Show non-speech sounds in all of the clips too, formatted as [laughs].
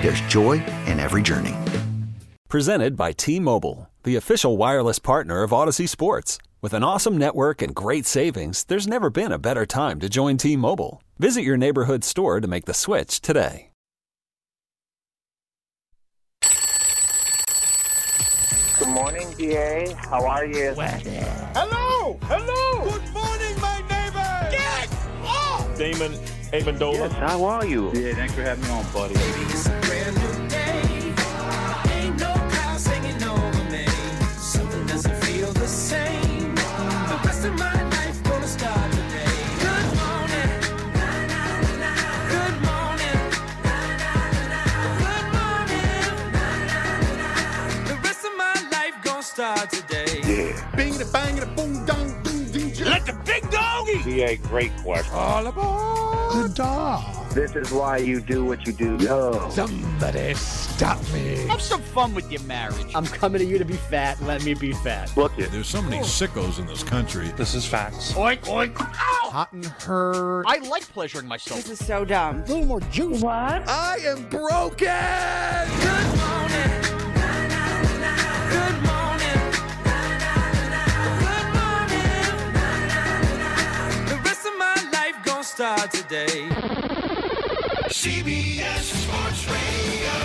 there's joy in every journey. Presented by T Mobile, the official wireless partner of Audacy Sports. With an awesome network and great savings, there's never been a better time to join T Mobile. Visit your neighborhood store to make the switch today. Good morning, DA. How are you? Hello! Hello! Good morning, my neighbor! Get off! Damon Amendola. Yes, how are you? Yeah, thanks for having me on, buddy. Maybe it's a brand new day. Ain't no crowd singing over me. So doesn't feel the same. The rest of my life gonna start today. Yeah. Bing the bang of the boom dong boom DA, great question. All aboard the dog. This is why you do what you do. Yo. Somebody stop me. Have some fun with your marriage. I'm coming to you to be fat. Let me be fat. Look it. There's so many sickos in this country. This is facts. Oink oink. Ow! Hot and hurt. I like pleasuring myself. This is so dumb. A little more juice. What? I am broken. Good morning. Good morning. Life today. CBS Sports Radio.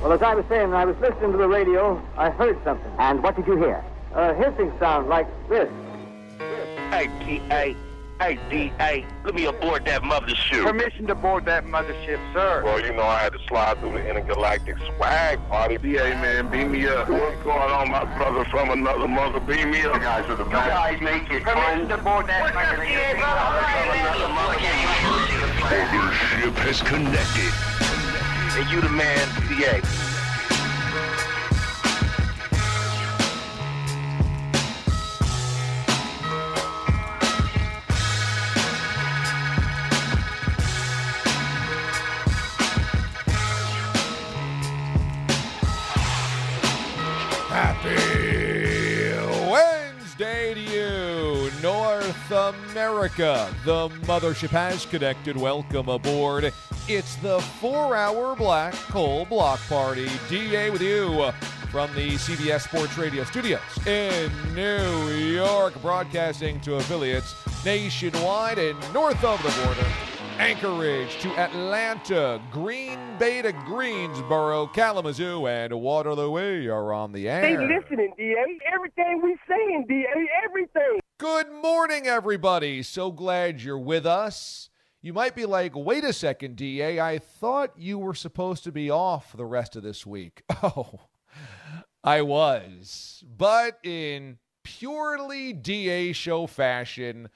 Well, as I was saying, when I was listening to the radio, I heard something. And what did you hear? A hissing sound like this. Hey, T.A. Hey, D.A. Let me aboard that mothership. Permission to board that mothership, sir. Well, you know I had to slide through the intergalactic swag party. D.A. man, beam me up. What's going on, my brother from another mother? Beam me up. You guys are the best. guys make it Permission to board that mothership. Mothership has connected. And you the man, D.A. North America. The mothership has connected. Welcome aboard. It's the four hour Black Coal Block Party. DA with you from the CBS Sports Radio studios in New York, broadcasting to affiliates nationwide and north of the border. Anchorage to Atlanta, Green Bay to Greensboro, Kalamazoo, and Waterloo. We are on the air. They listening, DA. Everything we saying, DA. Everything. Good morning, everybody. So glad you're with us. You might be like, wait a second, DA. I thought you were supposed to be off the rest of this week. [laughs] Oh, I was. But in purely DA show fashion,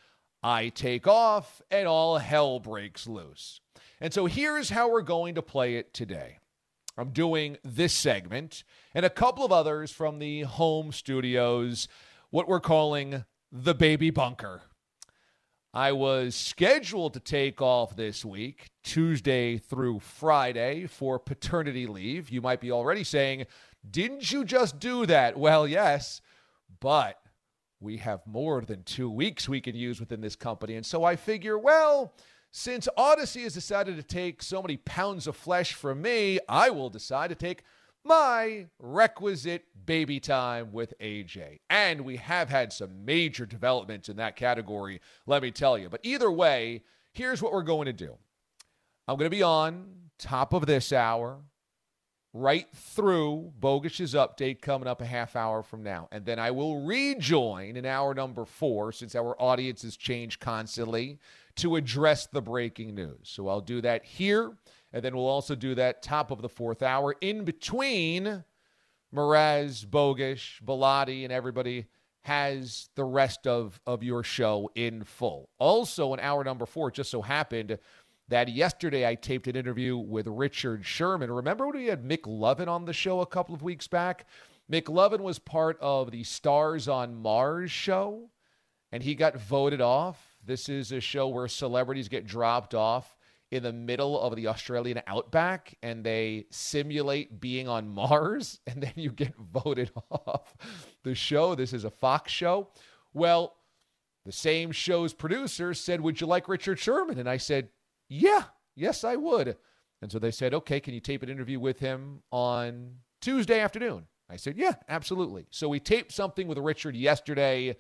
I take off and all hell breaks loose. And so here's how we're going to play it today. I'm doing this segment and a couple of others from the home studios, what we're calling the baby bunker. I was scheduled to take off this week, Tuesday through Friday, for paternity leave. You might be already saying, Didn't you just do that? Well, yes, but we have more than two weeks we can use within this company. And so I figure, well, since Audacy has decided to take so many pounds of flesh from me, I will decide to take my requisite baby time with AJ. And we have had some major developments in that category, let me tell you. But either way, here's what we're going to do I'm going to be on top of this hour right through Bogusch's update coming up a half hour from now. And then I will rejoin in hour number four, since our audiences change constantly, to address the breaking news. So I'll do that here. And then we'll also do that top of the fourth hour in between Mraz, Bogusch, Bellotti, and everybody has the rest of, of your show in full. Also, in hour number four, it just so happened that yesterday I taped an interview with Richard Sherman. Remember when we had Mick Lovin on the show a couple of weeks back? Mick Lovin was part of the Stars on Mars show, and he got voted off. This is a show where celebrities get dropped off in the middle of the Australian outback and they simulate being on Mars [laughs] and then you get voted [laughs] off the show. This is a Fox show. Well, the same show's producers said, Would you like Richard Sherman? And I said, Yeah, yes, I would. And so they said, Okay, can you tape an interview with him on Tuesday afternoon? I said, Yeah, absolutely. So we taped something with Richard yesterday.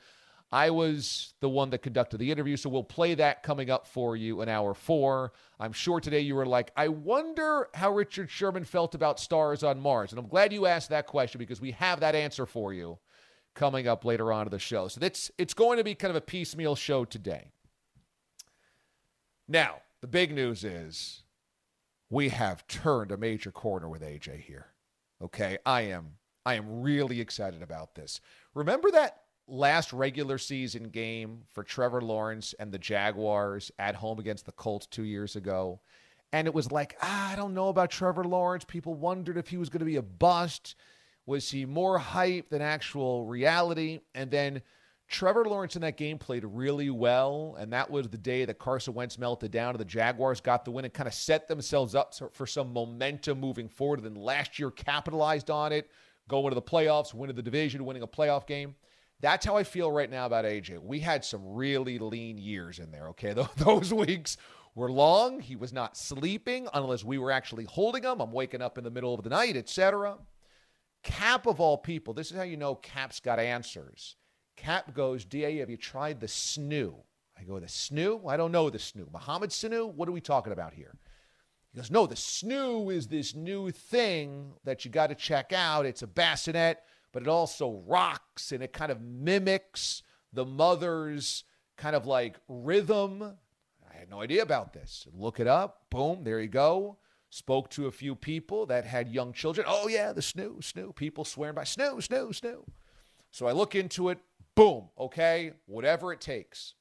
I was the one that conducted the interview, so we'll play that coming up for you in hour four. I'm sure today you were like, I wonder how Richard Sherman felt about stars on Mars. And I'm glad you asked that question because we have that answer for you coming up later on in the show. So that's it's going to be kind of a piecemeal show today. Now, the big news is we have turned a major corner with AJ here. Okay, I am I am really excited about this. Remember that last regular season game for Trevor Lawrence and the Jaguars at home against the Colts two years ago. And it was like, ah, I don't know about Trevor Lawrence. People wondered if he was going to be a bust. Was he more hype than actual reality? And then Trevor Lawrence in that game played really well. And that was the day that Carson Wentz melted down and the Jaguars got the win and kind of set themselves up for some momentum moving forward. And then last year capitalized on it, going to the playoffs, winning the division, winning a playoff game. That's how I feel right now about AJ. We had some really lean years in there, okay? [laughs] Those weeks were long. He was not sleeping unless we were actually holding him. I'm waking up in the middle of the night, etc. Cap of all people, this is how you know Cap's got answers. Cap goes, DA, have you tried the snoo? I go, the snoo? I don't know the snoo. Mohamed Sanu? What are we talking about here? He goes, no, the snoo is this new thing that you got to check out. It's a bassinet but it also rocks and it kind of mimics the mother's kind of like rhythm. I had no idea about this. Look it up. Boom, there you go. Spoke to a few people that had young children. Oh, yeah, the snoo, snoo. People swearing by snoo, snoo, snoo. So I look into it. Boom, okay, whatever it takes.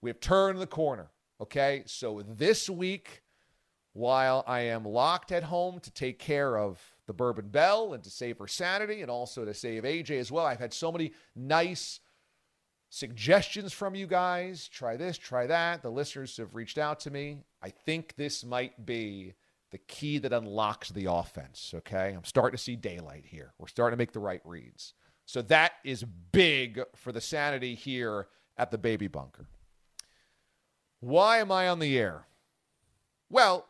We have turned the corner, okay? So this week, while I am locked at home to take care of the Bourbon Bell and to save her sanity and also to save AJ as well. I've had so many nice suggestions from you guys. Try this, try that. The listeners have reached out to me. I think this might be the key that unlocks the offense. Okay. I'm starting to see daylight here. We're starting to make the right reads. So that is big for the sanity here at the baby bunker. Why am I on the air? Well,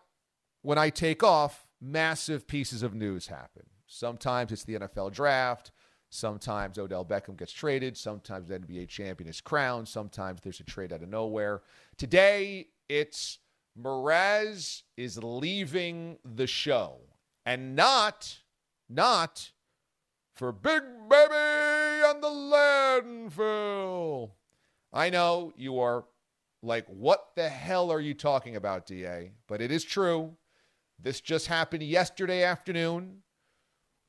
when I take off, massive pieces of news happen. Sometimes it's the NFL draft. Sometimes Odell Beckham gets traded. Sometimes the NBA champion is crowned. Sometimes there's a trade out of nowhere. Today, it's Mraz is leaving the show. And not, not for Big Baby and the landfill. I know you are like, what the hell are you talking about, DA? But it is true. This just happened yesterday afternoon.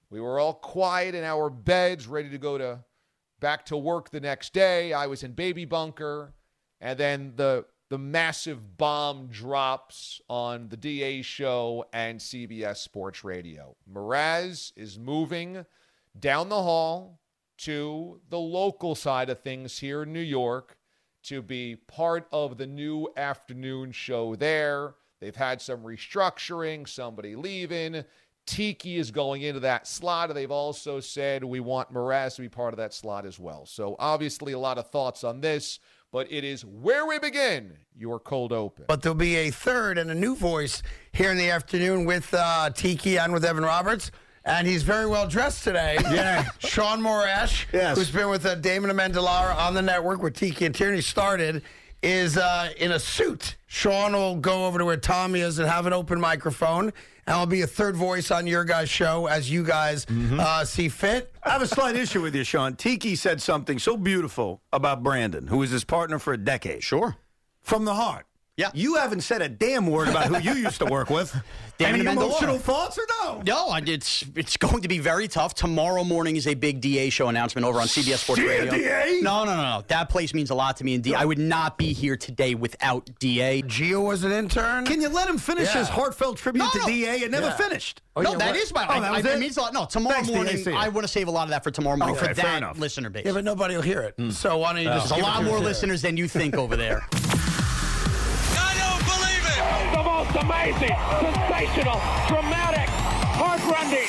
We were all quiet in our beds, ready to go to back to work the next day. I was in baby bunker, and then the the massive bomb drops on the DA show and CBS Sports Radio. Mraz is moving down the hall to the local side of things here in New York to be part of the new afternoon show there. They've had some restructuring, somebody leaving. Tiki is going into that slot. They've also said we want Mraz to be part of that slot as well. So, obviously, a lot of thoughts on this, but it is where we begin your cold open. But there'll be a third and a new voice here in the afternoon with uh, Tiki and with Evan Roberts. And he's very well dressed today. [laughs] Yeah. Sean Morash, yes. who's been with uh, Damon Amendolara on the network where Tiki and Tierney started is uh, in a suit. Sean will go over to where Tommy is and have an open microphone, and I'll be a third voice on your guys' show as you guys Mm-hmm. uh, see fit. I have a slight issue with you, Sean. Tiki said something so beautiful about Brandon, who was his partner for a decade. Sure. From the heart. Yeah. You haven't said a damn word about who you used to work with. Damon Any Amendola. emotional thoughts or no? No, it's it's going to be very tough. Tomorrow morning is a big DA show announcement over on CBS Sports Yeah, Radio. DA? No, no, no, no. That place means a lot to me. And D- I would not be here today without DA. Gio was an intern. Can you let him finish Yeah. his heartfelt tribute No, to no. DA? It never Yeah. finished. Oh, no, yeah, that what- is my. Oh, I, that was I, it? it means a lot. No, tomorrow Thanks, morning. See ya. I want to save a lot of that for tomorrow morning Okay, for fair that enough. listener base. Yeah, but nobody will hear it. Hmm. So why don't you just There's a lot more listeners than you think over there. [laughs] The amazing, sensational, dramatic, heartrending.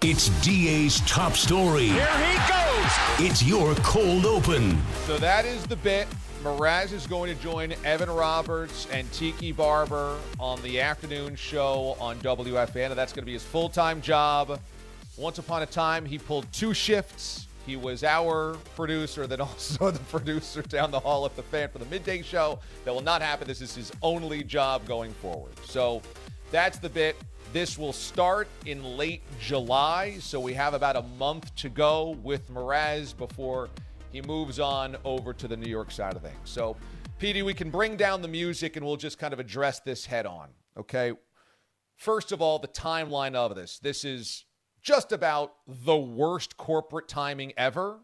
It's DA's top story. Here he goes. It's your cold open. So that is the bit. Mraz is going to join Evan Roberts and Tiki Barber on the afternoon show on WFAN, and that's going to be his full time job. Once upon a time, he pulled two shifts. He was our producer, then [laughs] also the producer down the hall at the fan for the midday show. That will not happen. This is his only job going forward. So that's the bit. This will start in late July, so we have about a month to go with Mraz before he moves on over to the New York side of things. So, PD, we can bring down the music and we'll just kind of address this head on. Okay. First of all, the timeline of this. This is just about the worst corporate timing ever.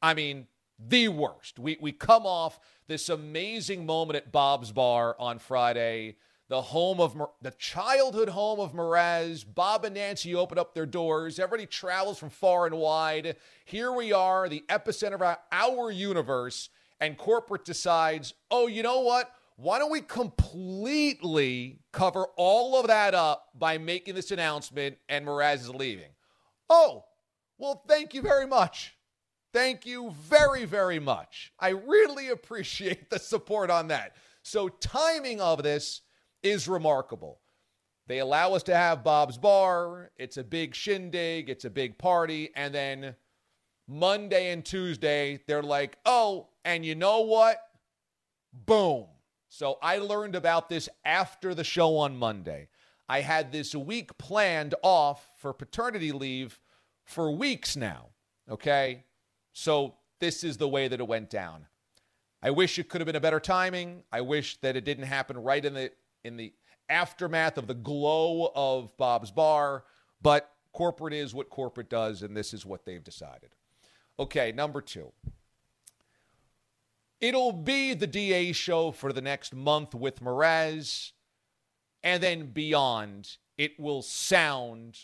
I mean, the worst. We, we come off this amazing moment at Bob's Bar on Friday, the home of the childhood home of Mraz. Bob and Nancy open up their doors. Everybody travels from far and wide. Here we are, the epicenter of our, our universe, and corporate decides, oh, you know what? Why don't we completely cover all of that up by making this announcement and Mraz is leaving? Oh, well, thank you very much. Thank you very, very much. I really [laughs] appreciate the support on that. So, timing of this is remarkable. They allow us to have Bob's Bar. It's a big shindig, it's a big party. And then Monday and Tuesday, they're like, oh, and you know what? Boom. So I learned about this after the show on Monday. I had this week planned off for paternity leave for weeks now. Okay. So this is the way that it went down. I wish it could have been a better timing. I wish that it didn't happen right in the in the aftermath of the glow of Bob's bar, but corporate is what corporate does and this is what they've decided. Okay, number 2. It'll be the DA show for the next month with Mraz. And then beyond, it will sound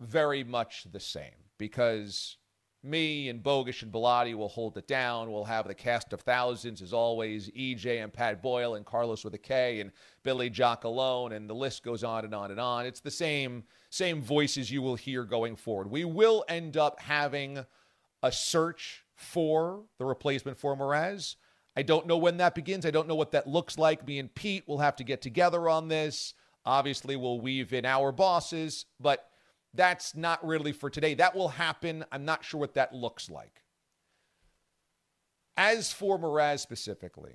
very much the same because me and Bogusch and Bellotti will hold it down. We'll have the cast of thousands, as always, EJ and Pat Boyle and Carlos with a K and Billy Jock alone, and the list goes on and on and on. It's the same same voices you will hear going forward. We will end up having a search for the replacement for Mraz. I don't know when that begins. I don't know what that looks like. Me and Pete will have to get together on this. Obviously, we'll weave in our bosses, but that's not really for today. That will happen. I'm not sure what that looks like. As for Mraz specifically,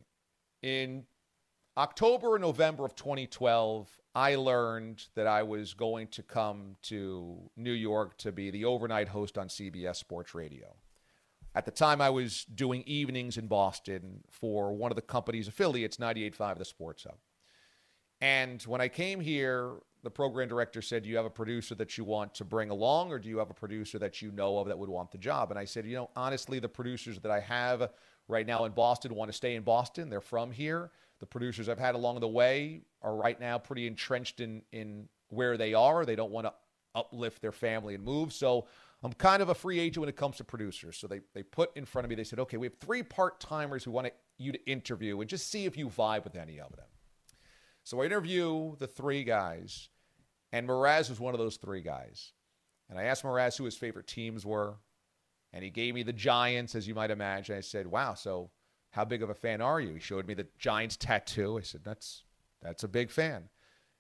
in October and November of 2012, I learned that I was going to come to New York to be the overnight host on CBS Sports Radio. At the time, I was doing evenings in Boston for one of the company's affiliates, 98.5 The Sports Hub. And when I came here, the program director said, Do you have a producer that you want to bring along, or do you have a producer that you know of that would want the job? And I said, You know, honestly, the producers that I have right now in Boston want to stay in Boston. They're from here. The producers I've had along the way are right now pretty entrenched in, in where they are. They don't want to uplift their family and move. So I'm kind of a free agent when it comes to producers. So they, they put in front of me, they said, Okay, we have three part timers who want you to interview and just see if you vibe with any of them. So I interview the three guys, and Mraz was one of those three guys. And I asked Mraz who his favorite teams were, and he gave me the Giants, as you might imagine. I said, "Wow, so how big of a fan are you?" He showed me the Giants tattoo. I said, "That's that's a big fan."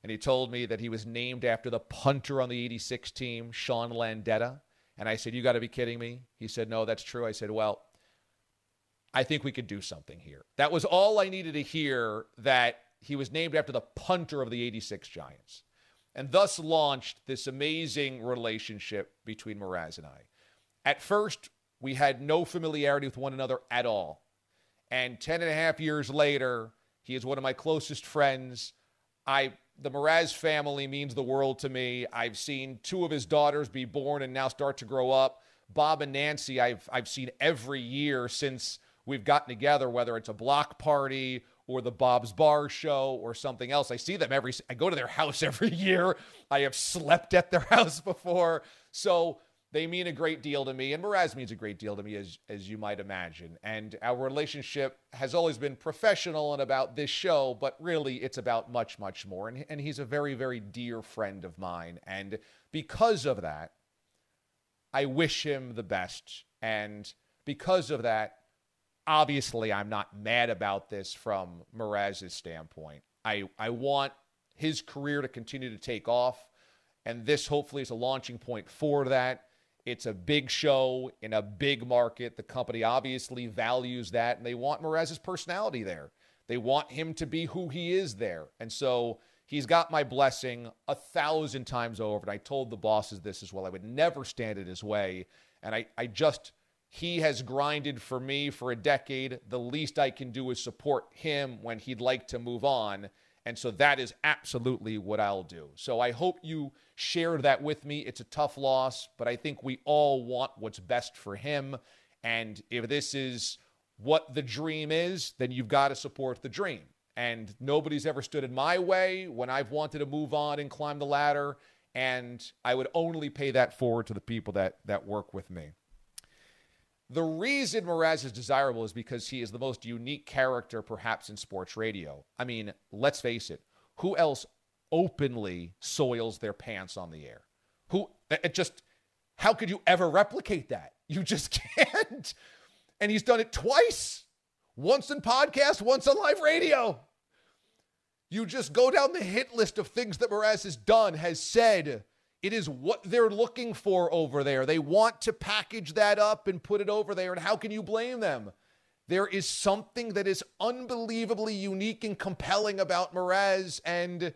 And he told me that he was named after the punter on the 86 team, Sean Landeta. And I said, "You got to be kidding me." He said, "No, that's true." I said, "Well, I think we could do something here." That was all I needed to hear that he was named after the punter of the 86 Giants. And thus launched this amazing relationship between Mraz and I. At first, we had no familiarity with one another at all. And 10 and a half years later, he is one of my closest friends. I the Mraz family means the world to me. I've seen two of his daughters be born and now start to grow up. Bob and Nancy, I've I've seen every year since we've gotten together, whether it's a block party or the Bob's Bar show or something else. I see them every I go to their [laughs] house every year. I have slept at their [laughs] house before. So they mean a great deal to me, and Mraz means a great deal to me, as as you might imagine. And our relationship has always been professional and about this show, but really it's about much, much more. And and he's a very, very dear friend of mine, and because of that, I wish him the best. And because of that, obviously, I'm not mad about this from Mraz's standpoint. I I want his career to continue to take off, and this hopefully is a launching point for that. It's a big show in a big market. The company obviously values that, and they want Mraz's personality there. They want him to be who he is there. And so he's got my blessing a thousand times over. And I told the bosses this as well. I would never stand in his way. And I, I just, he has grinded for me for a decade. The least I can do is support him when he'd like to move on. And so that is absolutely what I'll do. So I hope you shared that with me. It's a tough loss, but I think we all want what's best for him. And if this is what the dream is, then you've got to support the dream. And nobody's ever stood in my way when I've wanted to move on and climb the ladder. And I would only pay that forward to the people that, that work with me. The reason Mraz is desirable is because he is the most unique character, perhaps, in sports radio. I mean, let's face it. Who else openly soils their pants on the air? Who, it just, how could you ever replicate that? You just [laughs] can't. And he's done it twice once in podcast, once on live radio. You just go down the hit list of things that Mraz has done, has said, it is what they're looking for over there. They want to package that up and put it over there. And how can you blame them? There is something that is unbelievably unique and compelling about Mraz. And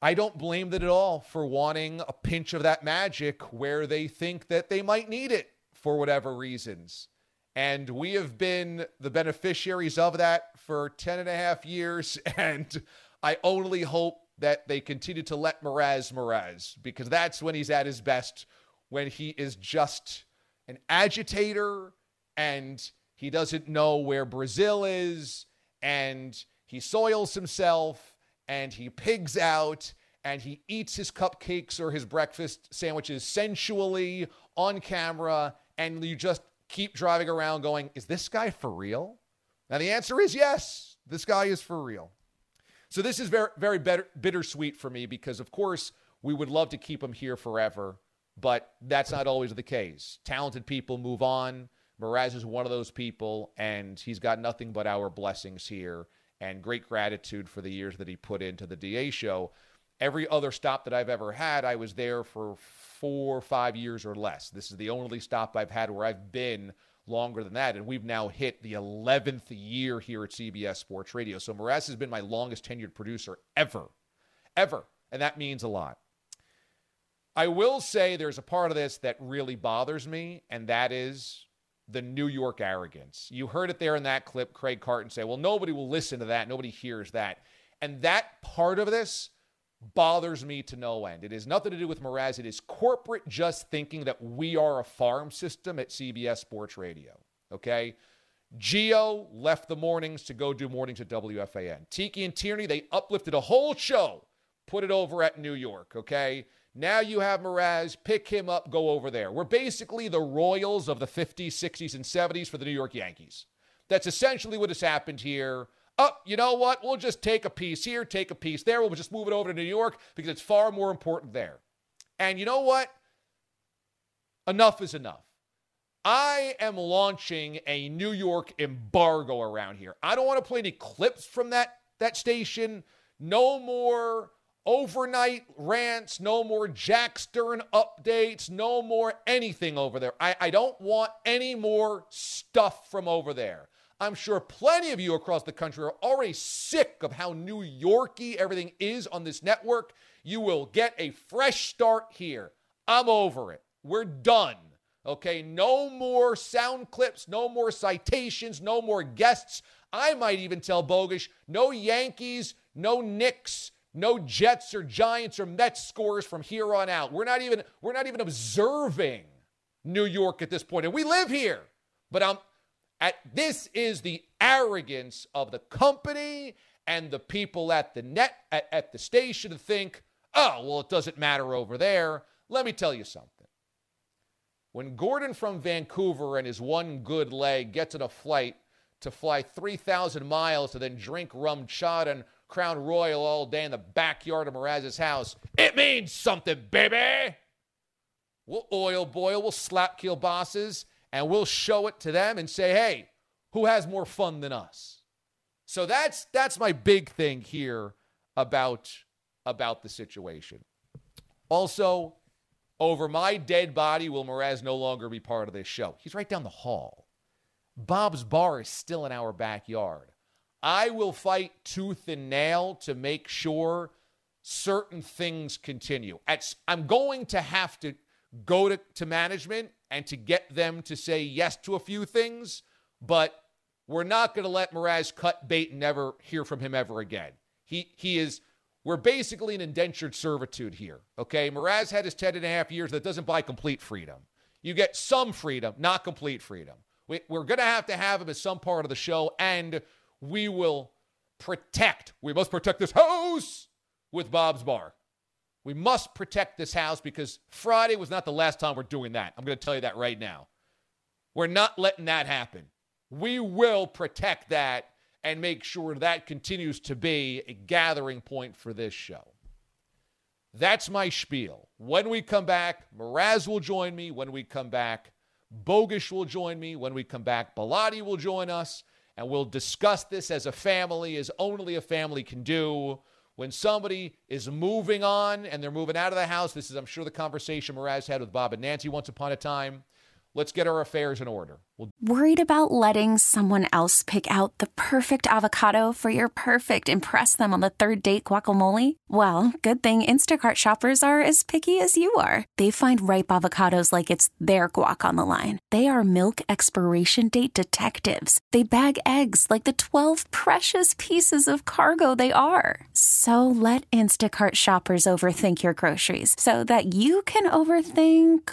I don't blame them at all for wanting a pinch of that magic where they think that they might need it for whatever reasons. And we have been the beneficiaries of that for 10 and a half years. [laughs] And I only hope that they continue to let Mraz Mraz because that's when he's at his best, when he is just an agitator and he doesn't know where Brazil is and he soils himself and he pigs out and he eats his cupcakes or his breakfast sandwiches sensually on camera and you just keep driving around going, is this guy for real? Now the answer is yes, this guy is for real. So this is very, very bitter, bittersweet for me because, of course, we would love to keep him here forever, but that's not always the case. Talented people move on. Mraz is one of those people, and he's got nothing but our blessings here and great gratitude for the years that he put into the DA show. Every other stop that I've ever had, I was there for four or five years or less. This is the only stop I've had where I've been longer than that. And we've now hit the 11th year here at CBS Sports Radio. So Mraz has been my longest tenured producer ever, ever. And that means a lot. I will say there's a part of this that really bothers me, and that is the New York arrogance. You heard it there in that clip, Craig Carton say, well, nobody will listen to that. Nobody hears that. And that part of this bothers me to no end. It has nothing to do with Mraz. It is corporate just thinking that we are a farm system at CBS Sports Radio. Okay? Gio left the mornings to go do mornings at WFAN. Tiki and Tierney, they uplifted a whole show, put it over at New York. Okay? Now you have Mraz, pick him up, go over there. We're basically the Royals of the 50s, 60s, and 70s for the New York Yankees. That's essentially what has happened here oh, you know what? We'll just take a piece here, take a piece there. We'll just move it over to New York because it's far more important there. And you know what? Enough is enough. I am launching a New York embargo around here. I don't want to play any clips from that that station. No more overnight rants, no more Jack Stern updates, no more anything over there. I, I don't want any more stuff from over there. I'm sure plenty of you across the country are already sick of how New Yorky everything is on this network. You will get a fresh start here. I'm over it. We're done. Okay, no more sound clips, no more citations, no more guests. I might even tell Bogusch, no Yankees, no Knicks, no Jets or Giants or Mets scores from here on out. We're not even we're not even observing New York at this point. And we live here. But I'm at this is the arrogance of the company and the people at the net at, at the station to think, oh, well, it doesn't matter over there. Let me tell you something. When Gordon from Vancouver and his one good leg gets on a flight to fly 3,000 miles to then drink RumChata and Crown Royal all day in the backyard of Mraz's house, it means something, baby. We'll oil boil, we'll slap kielbases, and we'll show it to them and say, hey, who has more fun than us? So that's that's my big thing here about about the situation. Also, over my dead body will Mraz no longer be part of this show. He's right down the hall. Bob's Bar is still in our backyard. I will fight tooth and nail to make sure certain things continue. I'm going to have to go to, to management and to get them to say yes to a few things, but we're not going to let Mraz cut bait and never hear from him ever again. He he is we're basically in indentured servitude here. Okay. Mraz had his 10 and a half years that doesn't buy complete freedom. You get some freedom, not complete freedom. We, we're going to have to have him as some part of the show, and we will protect. We must protect this house with Bob's Bar. We must protect this house because Friday was not the last time we're doing that. I'm going to tell you that right now. We're not letting that happen. We will protect that and make sure that continues to be a gathering point for this show. That's my spiel. When we come back, Mraz will join me. When we come back, Bogusch will join me. When we come back, Bellotti will join us, and we'll discuss this as a family, as only a family can do. When somebody is moving on and they're moving out of the house, this is, I'm sure, the conversation Mraz had with Bob and Nancy once upon a time. Let's get our affairs in order. We'll- Worried about letting someone else pick out the perfect avocado for your perfect impress them on the third date guacamole? Well, good thing Instacart shoppers are as picky as you are. They find ripe avocados like it's their guac on the line. They are milk expiration date detectives. They bag eggs like the 12 precious pieces of cargo they are. So let Instacart shoppers overthink your groceries so that you can overthink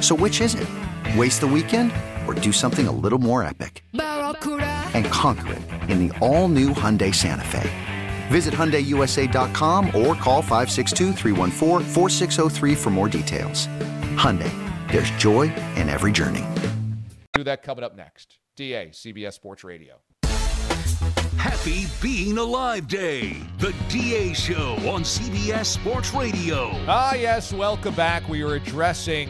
So which is it? Waste the weekend or do something a little more epic? And conquer it in the all-new Hyundai Santa Fe. Visit HyundaiUSA.com or call 562 for more details. Hyundai, there's joy in every journey. Do that coming up next. DA, CBS Sports Radio. Happy Being Alive Day, the DA Show on CBS Sports Radio. Ah, yes, welcome back. We are addressing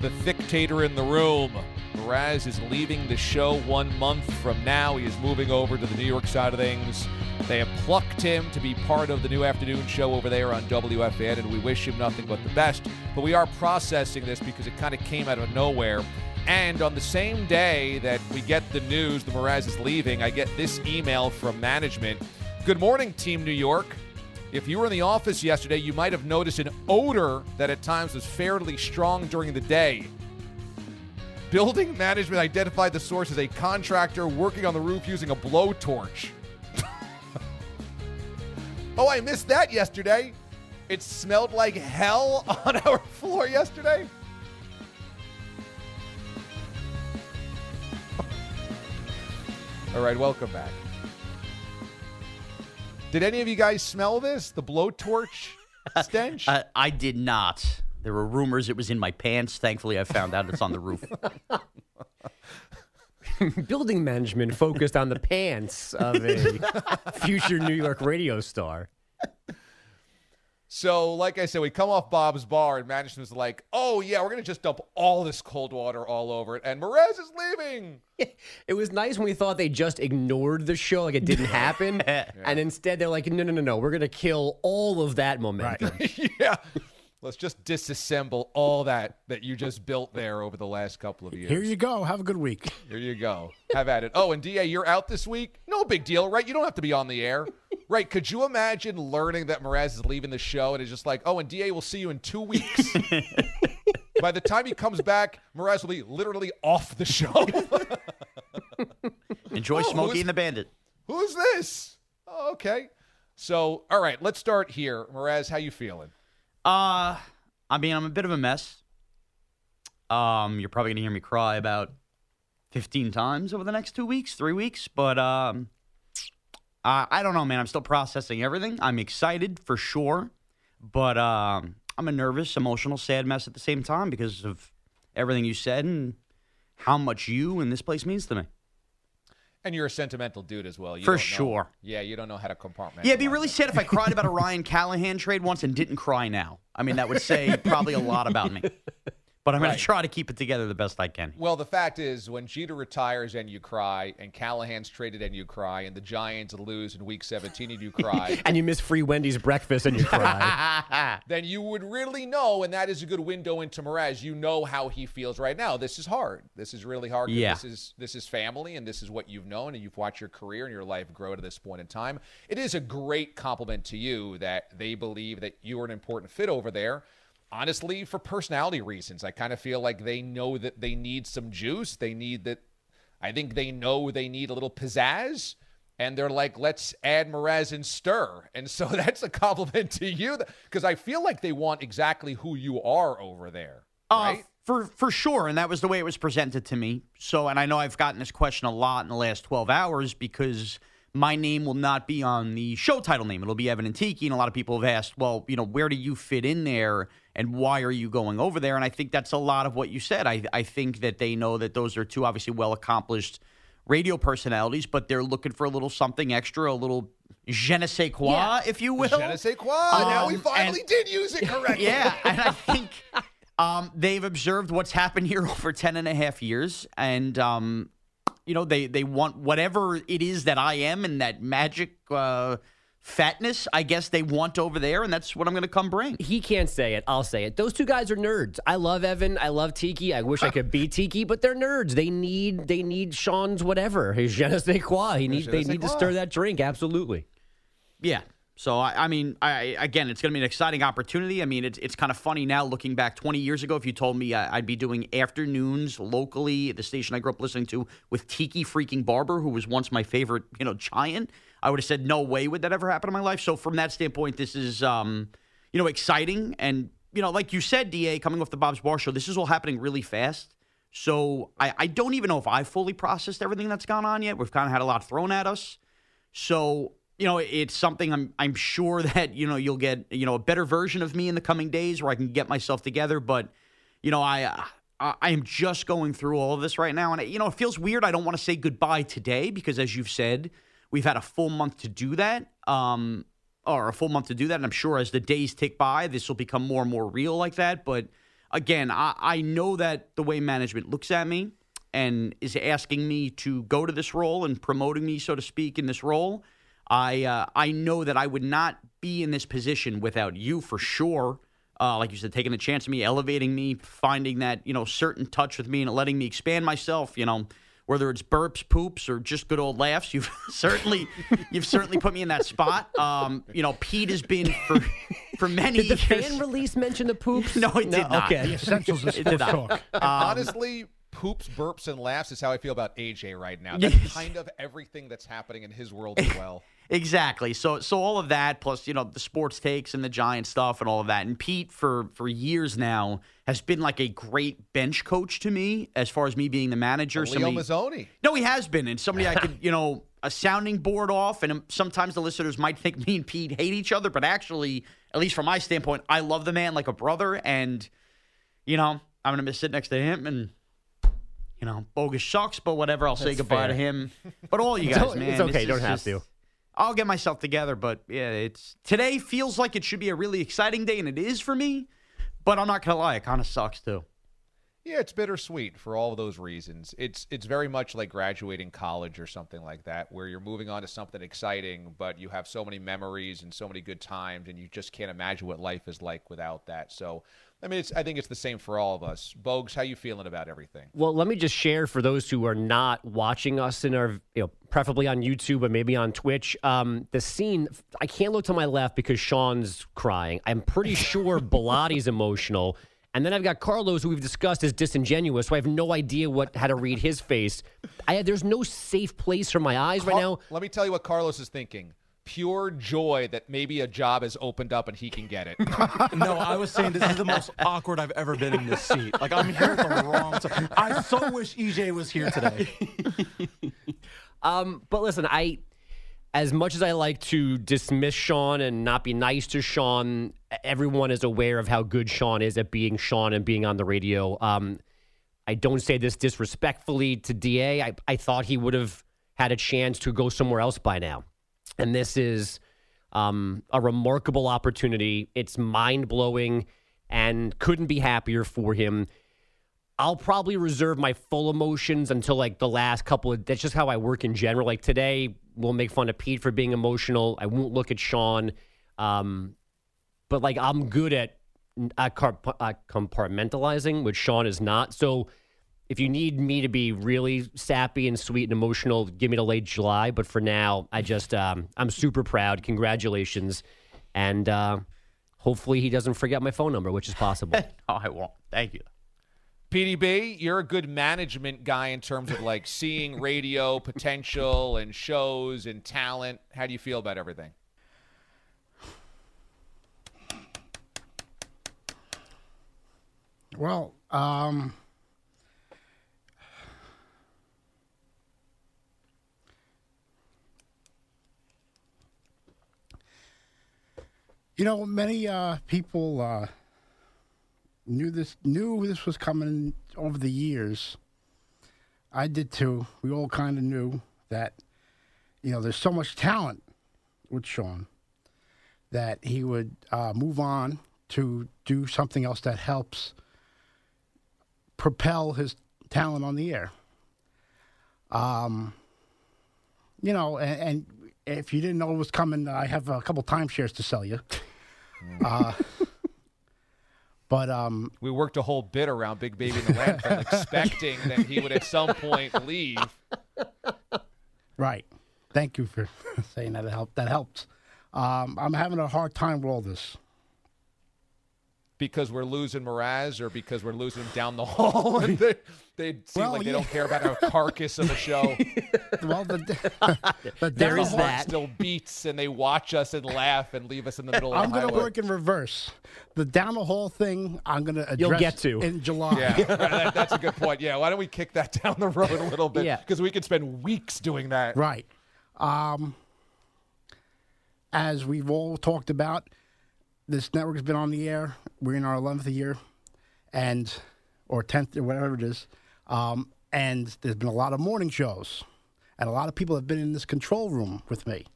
the dictator in the room. Mraz is leaving the show one month from now. He is moving over to the New York side of things. They have plucked him to be part of the new afternoon show over there on WFAN, and we wish him nothing but the best. But we are processing this because it kind of came out of nowhere. And on the same day that we get the news that Mraz is leaving, I get this email from management. Good morning, Team New York. If you were in the office yesterday, you might have noticed an odor that at times was fairly strong during the day. Building management identified the source as a contractor working on the roof using a blowtorch. [laughs] oh, I missed that yesterday. It smelled like hell [laughs] on our floor yesterday. [laughs] All right, welcome back. Did any of you guys smell this? The blowtorch [laughs] stench? Uh, I did not. There were rumors it was in my pants. Thankfully, I found out it's on the roof. [laughs] Building management focused on the pants of a [laughs] future New York radio star. So, like I said, we come off Bob's bar, and management's like, "Oh yeah, we're gonna just dump all this cold water all over it." And Mraz is leaving. [laughs] It was nice when we thought they just ignored the show, like it didn't [laughs] happen, and instead they're like, "No, no, no, no, we're gonna kill all of that momentum." [laughs] yeah, let's just disassemble all that that you just built there over the last couple of years. Here you go. Have a good week. Here you go. Have at it. Oh, and Da, you're out this week. No big deal, right? You don't have to be on the air, right? Could you imagine learning that Mraz is leaving the show and it's just like, oh, and Da will see you in two weeks. [laughs] By the time he comes back, Mraz will be literally off the show. [laughs] Enjoy Oh, Smokey and the Bandit. Who's this? Oh, okay. So, all right, let's start here. Mraz, how you feeling? Uh, I mean, I'm a bit of a mess. Um, you're probably gonna hear me cry about 15 times over the next two weeks, three weeks, but um, I, I don't know, man. I'm still processing everything. I'm excited for sure, but um, I'm a nervous, emotional, sad mess at the same time because of everything you said and how much you and this place means to me. And you're a sentimental dude as well. You For don't know- sure. Yeah, you don't know how to compartmentalize. Yeah, it'd be really sad if I cried about a [laughs] Ryan Callahan trade once and didn't cry now. I mean, that would say probably a lot about me. [laughs] But I'm going to try to keep it together the best I can. Well, the fact is, when Jeter retires and you cry, and Callahan's traded and you cry, and the Giants lose in Week 17 and you cry, [laughs] and you miss free Wendy's breakfast and you cry. [laughs] then you would really know, and that is a good window into Mraz. You know how he feels right now. This is hard. This is really hard. Yeah. This is this is family, and this is what you've known, and you've watched your career and your life grow to this point in time. It is a great compliment to you that they believe that you are an important fit over there. Honestly, for personality reasons, I kind of feel like they know that they need some juice. They need that. I think they know they need a little pizzazz and they're like, let's add Mraz and stir. And so [laughs] that's a compliment to you because I feel like they want exactly who you are over there. Uh, for for sure, and that was the way it was presented to me. So, and I know I've gotten this question a lot in the last 12 hours because my name will not be on the show title name. It'll be Evan and Tiki, and a lot of people have asked, well, you know, where do you fit in there, and why are you going over there? And I think that's a lot of what you said. I I think that they know that those are two obviously well accomplished radio personalities, but they're looking for a little something extra, a little je ne sais quoi, Yeah. if you will. Je ne sais quoi. now we Um, finally and- did use it correctly. [laughs] yeah, and I think um, they've observed what's happened here [laughs] over 10 and a half years. And, um, you know, they, they want whatever it is that I am and that magic uh, fatness, I guess they want over there. And that's what I'm going to come bring. He can't say it. I'll say it. Those two guys are nerds. I love Evan. I love Tiki. I wish I could be [laughs] Tiki, but they're nerds. They need they need Sean's whatever. His [laughs] je ne sais quoi. He need, Je ne they need to stir that drink. Absolutely. Yeah. So I, I mean, I again, it's going to be an exciting opportunity. I mean, it's it's kind of funny now looking back 20 years ago. If you told me I- I'd be doing afternoons locally at the station I grew up listening to with Tiki freaking Barber, who was once my favorite, you know, giant, I would have said no way would that ever happen in my life. So from that standpoint, this is um, you know, exciting and you know, like you said, Da, coming off the Bob's Bar show, this is all happening really fast. So I, I don't even know if I fully processed everything that's gone on yet. We've kind of had a lot thrown at us. So, you know, it's something I'm I'm sure [laughs] that, you know, you'll get, you know, a better version of me in the coming days where I can get myself together, but you know, I I I am just going through all of this right now and you know, it feels weird. I don't want to say goodbye today because as you've said, we've had a full month to do that. Um or a full month to do that, and I'm sure as the days tick by, this will become more and more real like that, but again, I, I know that the way management looks at me and is asking me to go to this role and promoting me, so to speak, in this role, I uh, I know that I would not be in this position without you for sure. Uh, like you said, taking a chance on me, elevating me, finding that you know certain touch with me, and letting me expand myself. You know, whether it's burps, poops, or just good old laughs, you've [laughs] certainly you've certainly put me in that spot. Um, you know, Pete has been for for [laughs] many Did the years. fan release mention the poops? [laughs] No, it did not. Okay. The essentials of It did sports not. talk. Um, honestly, poops, burps, and laughs is how I feel about AJ right now. That's kind of everything that's happening in his world as well. [laughs] Exactly. So so all of that plus you know the sports takes and the giant stuff and all of that. And Pete for for years now has been like a great bench coach to me as far as me being the manager. Leo Somebody- Mazzoni. No, he has been, and somebody I could [laughs] you know a sounding board off. And um, sometimes the listeners might think me and Pete hate each other, but actually, at least from my standpoint, I love the man like a brother, and you know I'm gonna sit next to him and. You know, Bogusch sucks, but whatever. I'll say That's goodbye to him. But all you [laughs] It's guys, o- man, it's okay, this don't is have to. I'll get myself together, but yeah, it's today feels like it should be a really exciting day, and it is for me. But I'm not gonna lie, it kind of sucks too. Yeah, it's bittersweet for all of those reasons. It's it's very much like graduating college or something like that, where you're moving on to something exciting, but you have so many memories and so many good times, and you just can't imagine what life is like without that. So, I mean, it's I think it's the same for all of us. Bogues, how you feeling about everything? Well, let me just share for those who are not watching us in our, you know, preferably on YouTube, but maybe on Twitch. Um, the scene, I can't look to my left because Sean's crying. I'm pretty [laughs] sure Bellotti's emotional. And then I've got Carlos, who we've discussed is disingenuous, so I have no idea what how to read his face. I there's no safe place for my eyes right now. Let me tell you what Carlos is thinking. Pure joy that maybe a job has opened up and he can get it. [laughs] no, I was saying this is the most awkward I've ever been in this seat. Like I'm here at the wrong time. I so wish EJ was here today. [laughs] Um, but listen, I as much as I like to dismiss Sean and not be nice to Sean, everyone is aware of how good Sean is at being Sean and being on the radio. Um, I don't say this disrespectfully to DA. I, I thought he would have had a chance to go somewhere else by now. And this is um, a remarkable opportunity. It's mind blowing and couldn't be happier for him. I'll probably reserve my full emotions until like the last couple of. That's just how I work in general. Like today, we'll make fun of Pete for being emotional. I won't look at Sean, um, but like I'm good at uh, car- uh, compartmentalizing, which Sean is not. So if you need me to be really sappy and sweet and emotional, give me to late July. But for now, I just um, I'm super proud. Congratulations, and uh, hopefully he doesn't forget my phone number, which is possible. [laughs] no, I won't. Thank you. PDB, you're a good management guy in terms of like seeing radio potential and shows and talent. How do you feel about everything? Well, um, you know, many uh, people uh, knew this knew this was coming over the years. I did too. We all kind of knew that, you know, there's so much talent with Sean that he would uh, move on to do something else that helps propel his talent on the air. Um, you know, and, and if you didn't know it was coming, I have a couple timeshares to sell you. [laughs] Uh, but um, We worked a whole bit around Big Baby in the landfill, [laughs] expecting that he would at some point leave. right. Thank you for [laughs] saying that. It helped. That helped. Um, I'm having a hard time with all this. Because we're losing Mraz or because we're losing him down the [laughs] hall and [laughs] they, they seem Well, like they yeah. don't care about our carcass of a show. [laughs] well, the, the Their down the heart hall- still beats and they watch us and laugh and leave us in the middle I'm going to work in reverse. The down the hall thing, I'm going to address You'll get to. in July. Yeah, right, that- that's a good point. Yeah, why don't we kick that down the road a little bit? Yeah. Because we could spend weeks doing that. Right. Um, as we've all talked about, this network has been on the air. We're in our 11th year, and or 10th or whatever it is. Um, and there's been a lot of morning shows, and a lot of people have been in this control room with me.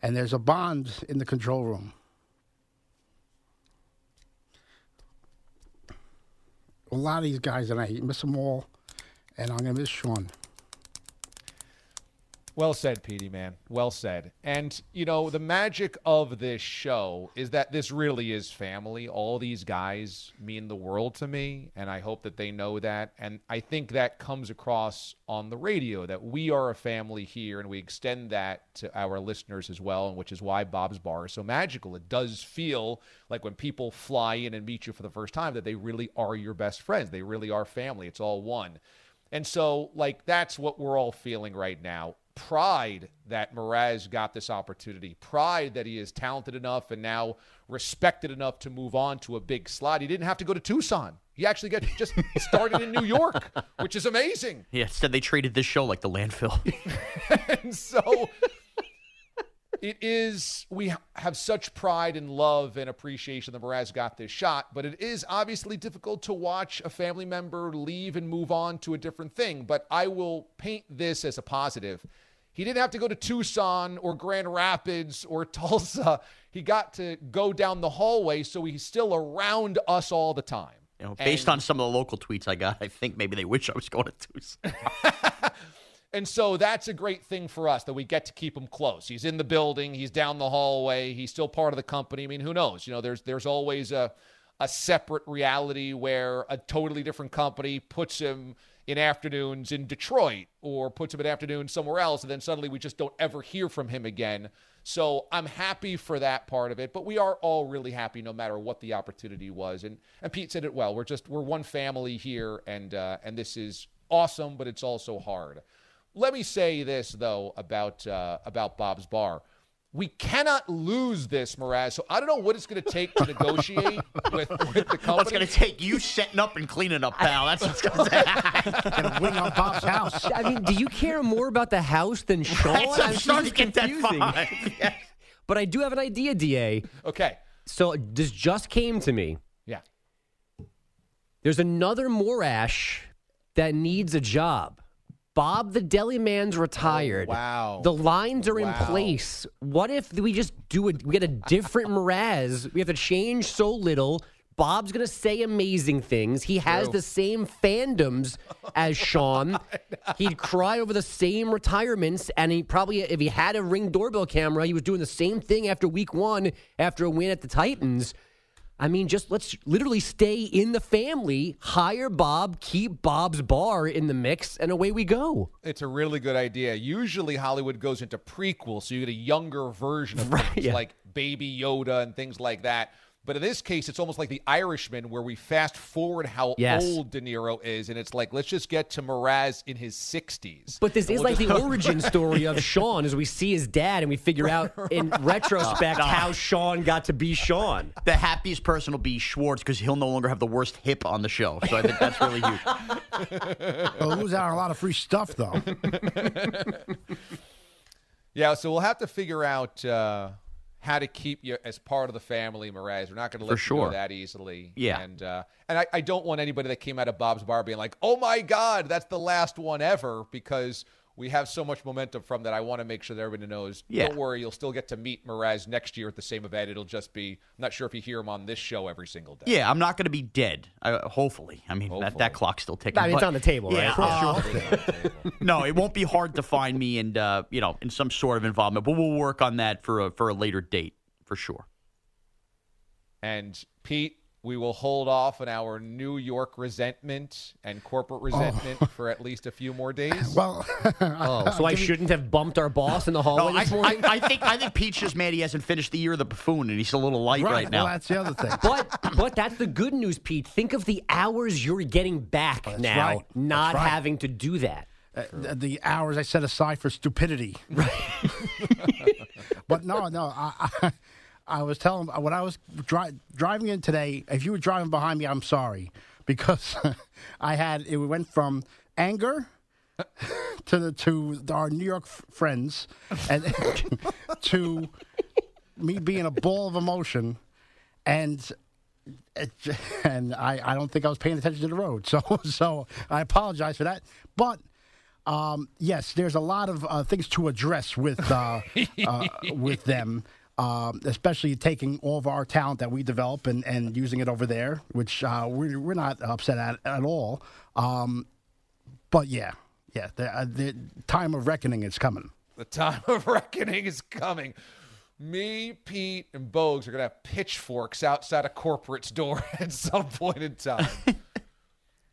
And there's a bond in the control room. A lot of these guys, and I miss them all, and I'm going to miss Sean. Well said, Petey, man. Well said. And, you know, the magic of this show is that this really is family. All these guys mean the world to me, and I hope that they know that. And I think that comes across on the radio that we are a family here, and we extend that to our listeners as well, and which is why Bob's Bar is so magical. It does feel like when people fly in and meet you for the first time that they really are your best friends. They really are family. It's all one. And so, like, that's what we're all feeling right now. Pride that Mraz got this opportunity, pride that he is talented enough and now respected enough to move on to a big slot. He didn't have to go to Tucson. He actually got just [laughs] started in New York, which is amazing. Yeah, instead they treated this show like the landfill. [laughs] and so it is we have such pride and love and appreciation that Mraz got this shot, but it is obviously difficult to watch a family member leave and move on to a different thing. But I will paint this as a positive. He didn't have to go to Tucson or Grand Rapids or [laughs] Tulsa. He got to go down the hallway, so he's still around us all the time. You know, based And- on some of the local tweets I got, I think maybe they wish I was going to Tucson. [laughs] [laughs] And so that's a great thing for us that we get to keep him close. He's in the building, he's down the hallway, he's still part of the company. I mean, who knows? You know, there's there's always a a separate reality where a totally different company puts him in afternoons in Detroit or puts him in afternoons somewhere else and then suddenly we just don't ever hear from him again. So I'm happy for that part of it, but we are all really happy no matter what the opportunity was. And and Pete said it well. We're just we're one family here and uh, and this is awesome, but it's also hard. Let me say this though about uh, about Bob's Bar. We cannot lose this, Mraz. So I don't know what it's going to take to negotiate [laughs] with, with the company. What's going to take you setting up and cleaning up, pal? That's what's going to Get a wing on Bob's house. I mean, do you care more about the house than [laughs] Sean? That's- I'm It's starting to get that confusing. vibe. [laughs] But I do have an idea, Da. Okay. So this just came to me. Yeah. There's another Mraz that needs a job. Bob the deli man's oh, retired. Oh, wow. The lines are in place. What if we just do it? We get a different [laughs] Mraz. We have to change so little. Bob's going to say amazing things. He has True. the same fandoms as [laughs] Sean. He'd cry over the same retirements, and he probably, if he had a ring doorbell camera, he was doing the same thing after week one, after a win at the Titans. I mean, just let's literally stay in the family, hire Bob, keep Bob's bar in the mix, and away we go. It's a really good idea. Usually Hollywood goes into prequels, so you get a younger version of [laughs] things yeah. like Baby Yoda and things like that. But in this case, it's almost like The Irishman, where we fast forward how Yes. old De Niro is, and it's like let's just get to Mraz in his 60s. But this is we'll like just- the [laughs] origin story of Sean as we see his dad and we figure out in [laughs] retrospect [laughs] how Sean got to be Sean. The happiest person will be Schwartz because he'll no longer have the worst hip on the show. So I think that's really huge. We'll lose out on a lot of free stuff, though. Yeah, so we'll have to figure out uh, how to keep you as part of the family, Mraz. We're not going to let For you go that easily. Yeah. and uh, and I, I don't want anybody that came out of Bob's Bar being like, "Oh my God, that's the last one ever," because we have so much momentum from that. I want to make sure that everybody knows. Yeah. Don't worry, you'll still get to meet Mraz next year at the same event. It'll just be I'm not sure if you hear him on this show every single day. Yeah, I'm not going to be dead. I, hopefully. I mean, that, that clock's still ticking. I mean, it's on the table, yeah, right? [laughs] uh, no, it won't be hard to find me and uh, you know in some sort of involvement, but we'll work on that for a for a later date for sure. And Pete, we will hold off on our New York resentment and Oh. corporate resentment for at least a few more days. [laughs] Well, [laughs] Oh, so I shouldn't have bumped our boss in the No, hallway I, morning? I, I think I think Pete's just mad he hasn't finished the year of the buffoon and he's a little light right, now. Well, that's the other thing. [laughs] But but that's the good news, Pete. Think of the hours you're getting back now, right. not right. having to do that. Uh, the, the hours I set aside for stupidity. Right. but no, no. I, I, I was telling when I was dri- driving in today. If you were driving behind me, I'm sorry because [laughs] I had it went from anger [laughs] to the to our New York f- friends and [laughs] to me being a ball of emotion and and I, I don't think I was paying attention to the road. So so I apologize for that. But um, yes, there's a lot of uh, things to address with uh, uh, with them. Um, especially taking all of our talent that we develop and, and using it over there, which uh, we're, we're not upset at at all. Um, but yeah, yeah, the, uh, the time of reckoning is coming. The time of [laughs] reckoning is coming. Me, Pete, and Bogues are going to have pitchforks outside a corporate's door [laughs] at some point in time. [laughs]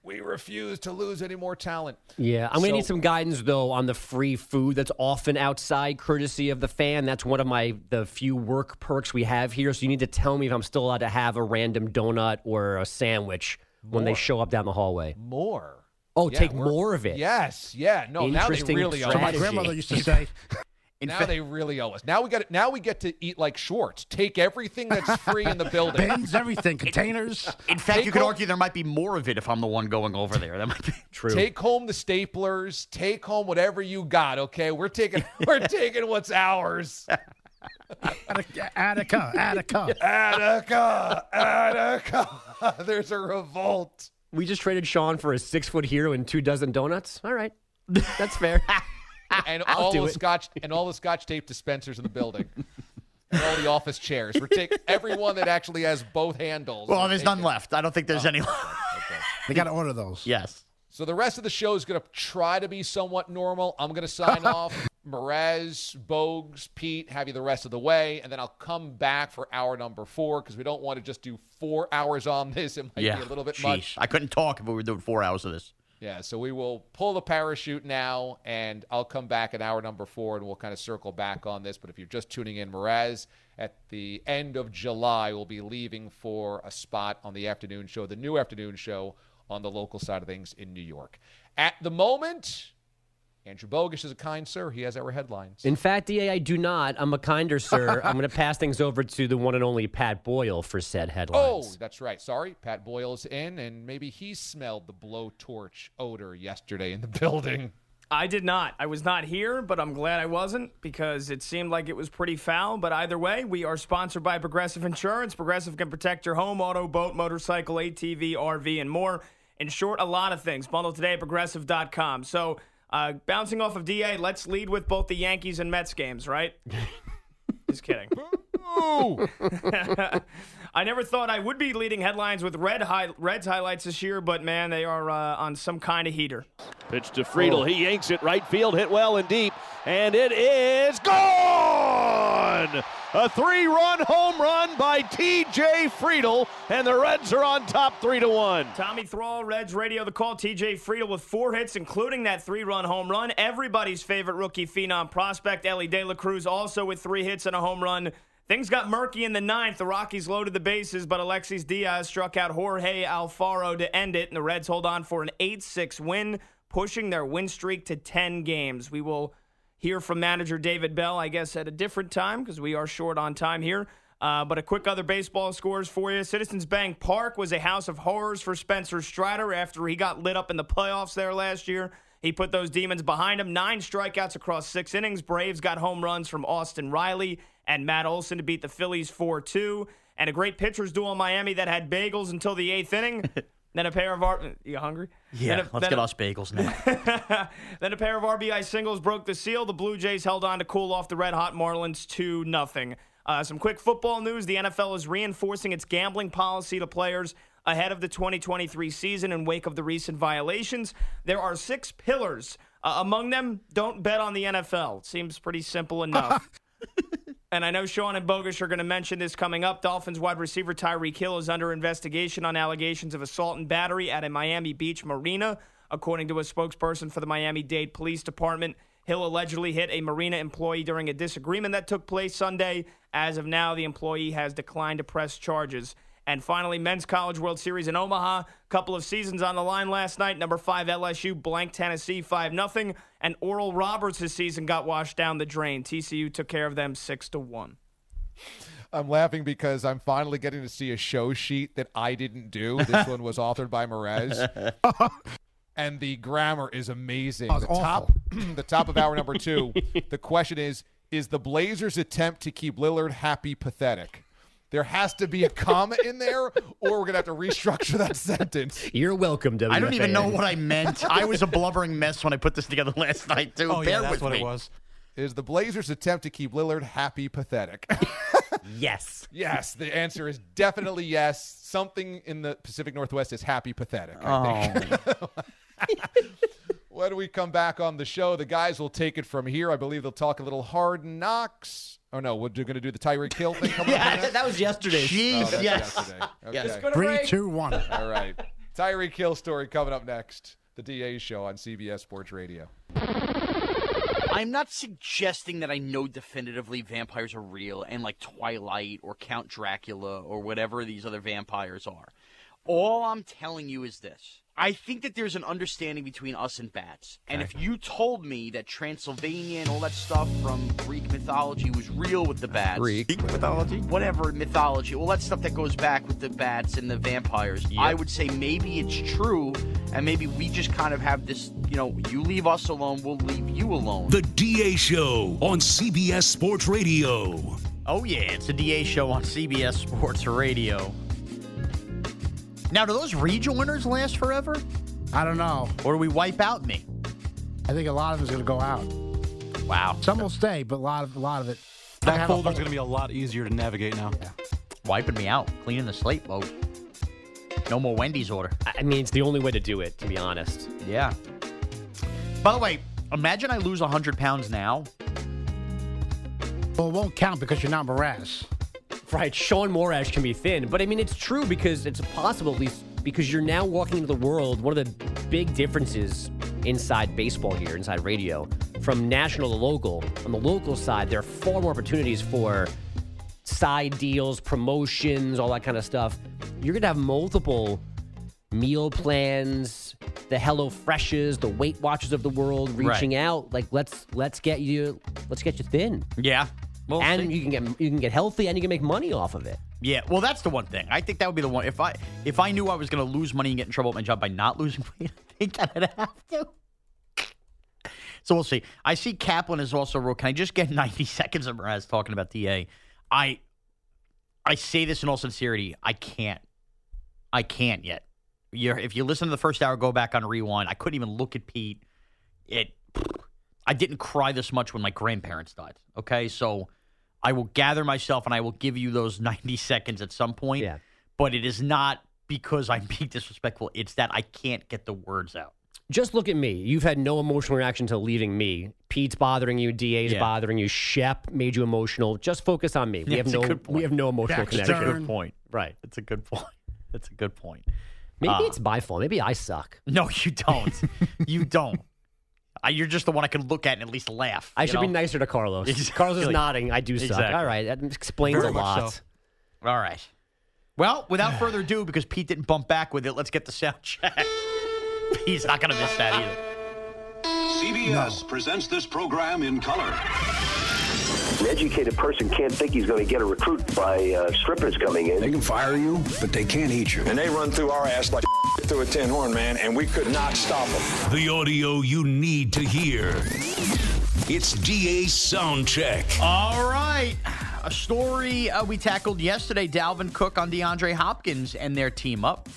we refuse to lose any more talent. Yeah, I'm going to need some guidance though on the free food that's often outside, courtesy of the fan. That's one of my the few work perks we have here. So you need to tell me if I'm still allowed to have a random donut or a sandwich when they show up down the hallway. More. Oh, Yeah, take more of it. Yes, yeah. No, now they Interesting really owe So my grandmother used to say, now they really owe us. Now we got now we get to eat like shorts. Take everything that's free in the [laughs] building. bins, everything, containers. In fact, Take you could home- argue there might be more of it if I'm the one going over there. That might be [laughs] true. Take home the staplers. Take home whatever you got. Okay, we're taking [laughs] we're taking what's ours. Attica, Attica, Attica. Attica, Attica. There's a revolt. We just traded Sean for a six foot hero and two dozen donuts. All right, that's fair. [laughs] and I'll all do the it. scotch and all the scotch tape dispensers in the building. [laughs] and all the office chairs. We're taking everyone that actually has both handles. Well, there's taking- none left. I don't think there's oh, any. They got to order those. yes. So the rest of the show is going to try to be somewhat normal. I'm going to sign [laughs] off. Mraz, Bogues, Pete, have you the rest of the way, and then I'll come back for hour number four because we don't want to just do four hours on this. It might yeah. be a little bit Sheesh. much. I couldn't talk if we were doing four hours of this. Yeah, so we will pull the parachute now, and I'll come back at hour number four, and we'll kind of circle back on this. But if you're just tuning in, Mraz, at the end of July, will be leaving for a spot on the afternoon show, the new afternoon show on the local side of things in New York. At the moment, Andrew Bogusch is a kind sir. He has our headlines. In fact, DA, I do not. I'm a kinder [laughs] sir. I'm going to pass things over to the one and only Pat Boyle for said headlines. Oh, that's right. Sorry, Pat Boyle's in, and maybe he smelled the blowtorch odor yesterday in the building. I did not. I was not here, but I'm glad I wasn't because it seemed like it was pretty foul. But either way, we are sponsored by Progressive Insurance. Progressive can protect your home, auto, boat, motorcycle, ATV, RV, and more. In short, a lot of things. Bundle today at progressive.com. So, uh, bouncing off of DA, let's lead with both the Yankees and Mets games, right? [laughs] Just kidding. [laughs] I never thought I would be leading headlines with Red high, Reds highlights this year, but man, they are uh, on some kind of heater. Pitch to Friedel. He yanks it right field, hit well and deep, and it is gone! A three run home run by TJ Friedel, and the Reds are on top three to one. Tommy Thrall, Reds Radio, the call. TJ Friedel with four hits, including that three run home run. Everybody's favorite rookie phenom prospect, Elly De La Cruz, also with three hits and a home run. Things got murky in the ninth. The Rockies loaded the bases, but Alexis Diaz struck out Jorge Alfaro to end it, and the Reds hold on for an 8 6 win, pushing their win streak to 10 games. We will hear from manager David Bell, I guess, at a different time because we are short on time here. Uh, but a quick other baseball scores for you. Citizens Bank Park was a house of horrors for Spencer Strider after he got lit up in the playoffs there last year. He put those demons behind him. Nine strikeouts across six innings. Braves got home runs from Austin Riley and Matt Olson to beat the Phillies 4 2. And a great pitcher's duel in Miami that had bagels until the eighth inning. [laughs] then a pair of. Ar- you hungry? Yeah, a- let's get a- us bagels now. [laughs] then a pair of RBI singles broke the seal. The Blue Jays held on to cool off the red hot Marlins 2 0. Uh, some quick football news. The NFL is reinforcing its gambling policy to players ahead of the 2023 season in wake of the recent violations. There are six pillars. Uh, among them, don't bet on the NFL. Seems pretty simple enough. [laughs] [laughs] And I know Sean and Bogusch are going to mention this coming up. Dolphins wide receiver Tyreek Hill is under investigation on allegations of assault and battery at a Miami Beach marina. According to a spokesperson for the Miami Dade Police Department, Hill allegedly hit a marina employee during a disagreement that took place Sunday. As of now, the employee has declined to press charges. And finally, Men's College World Series in Omaha. Couple of seasons on the line last night. Number five LSU blank Tennessee 5 0. And Oral Roberts' season got washed down the drain. TCU took care of them 6 to 1. I'm laughing because I'm finally getting to see a show sheet that I didn't do. This [laughs] one was authored by Mraz. [laughs] and the grammar is amazing. Oh, it's the top [clears throat] the top of hour number 2. [laughs] the question is is the Blazers attempt to keep Lillard happy pathetic? There has to be a comma in there or we're going to have to restructure that [laughs] sentence. You're welcome, WFAN. I don't even know what I meant. I was a blubbering mess when I put this together last night, too. Oh, Bear yeah, that's with what me. it was. Is the Blazers attempt to keep Lillard happy pathetic? [laughs] Yes. yes, the answer is definitely yes. Something in the Pacific Northwest is happy pathetic. I think. Oh, [laughs] when we come back on the show, the guys will take it from here. I believe they'll talk a little hard knocks. Oh no, we're going to do the Tyreek Hill thing coming. Yeah, next? that was yesterday. Jeez, Oh, yes. yesterday. Yes. Okay. Go to Three, break. two, one. [laughs] All right. Tyreek Hill story coming up next. The DA show on CBS Sports Radio. I'm not suggesting that I know definitively vampires are real and like Twilight or Count Dracula or whatever these other vampires are. All I'm telling you is this. I think that there's an understanding between us and bats. And if you told me that Transylvania and all that stuff from Greek mythology was real with the bats, Greek mythology? whatever mythology, all that stuff that goes back with the bats and the vampires, I would say maybe it's true, and maybe we just kind of have this, you know, you leave us alone, we'll leave you alone. The DA Show on CBS Sports Radio. Oh yeah, it's a DA show on CBS Sports Radio. Now, do those rejoiners last forever, I don't know. or do we wipe out me? I think a lot of it's going to go out. Wow, Some will stay, but a lot of a lot of it. That have a folder's going to be a lot easier to navigate now. wiping me out, cleaning the slate mode. No more Wendy's order. I mean, it's the only way to do it, to be honest. Yeah. By the way, imagine I lose 100 pounds now. Well, it won't count because you're not Mraz. Right, Sean Mraz can be thin, but I mean it's true because it's possible at least because you're now walking into the world. One of the big differences inside baseball here, inside radio, from national to local. On the local side, there are far more opportunities for side deals, promotions, all that kind of stuff. You're gonna have multiple meal plans, the Hello Freshes, the Weight Watchers of the world reaching out. Like let's let's get you let's get you thin. Yeah. Well, and you can get you can get healthy and you can make money off of it. Yeah, well, that's the one thing. I think that would be the one. If I if I knew I was going to lose money and get in trouble at my job by not losing [laughs] weight, I think that I'd have to. So we'll see. I see Kaplan is also real. Can I just get [laughs] 90 seconds of Mraz talking about DA? I I say this in all sincerity. I can't. I can't yet. You're, if you listen to the first hour, go back on rewind. I couldn't even look at Pete. It. I didn't cry this much when my grandparents died. Okay, so I will gather myself and I will give you those [laughs] 90 seconds at some point. Yeah. But it is not because I'm being [laughs] disrespectful. It's that I can't get the words out. Just look at me. You've had no emotional reaction to leaving me. Pete's bothering you. Da's Yeah. bothering you. Shep made you emotional. Just focus on me. We Yeah, have no. We have no emotional Jack connection. a Good point. Right. That's a good point. That's a good point. Maybe Uh, it's my fault. Maybe I suck. No, you don't. you don't. Uh, you're just the one I can look at and at least laugh. I you should be nicer to Carlos. Exactly. Carlos is [laughs] nodding. I do suck. Exactly. All right. That explains Very a lot. so. All right. Well, without further ado, because Pete didn't bump back with it, let's get the sound [laughs] check. He's not going to miss that either. CBS presents this program in color. An educated person can't think he's going to get a recruit by uh, strippers coming in. They can fire you, but they can't eat you. And they run through our ass like through a tin horn, man, and we could not stop them. The audio you need to hear. It's DA Soundcheck. All right. A story uh, we tackled yesterday Dalvin Cook on DeAndre Hopkins and their team up.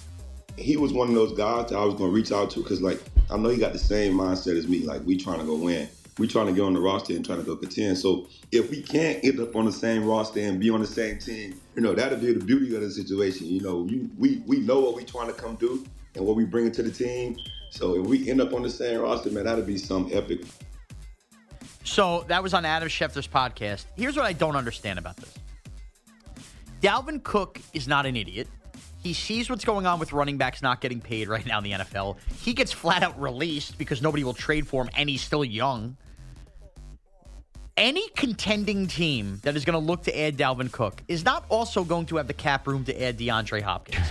he was one of those guys that I was going to reach out to because, like, I know he got the same mindset as me. Like, we trying to go win. We trying to get on the roster and trying to go contend. So if we can't end up on the same roster and be on the same team, you know, that'll be the beauty of the situation. You know, you, we we know what we trying to come do and what we bringing to the team. So if we end up on the same roster, man, that'll be some epic. So that was on Adam Schefter's podcast. Here's what I don't understand about this Dalvin Cook is not an idiot. He sees what's going on with running backs not getting paid right now in the NFL. He gets flat out released because nobody will trade for him and he's still young. Any contending team that is going to look to add Dalvin Cook is not also going to have the cap room to add DeAndre Hopkins.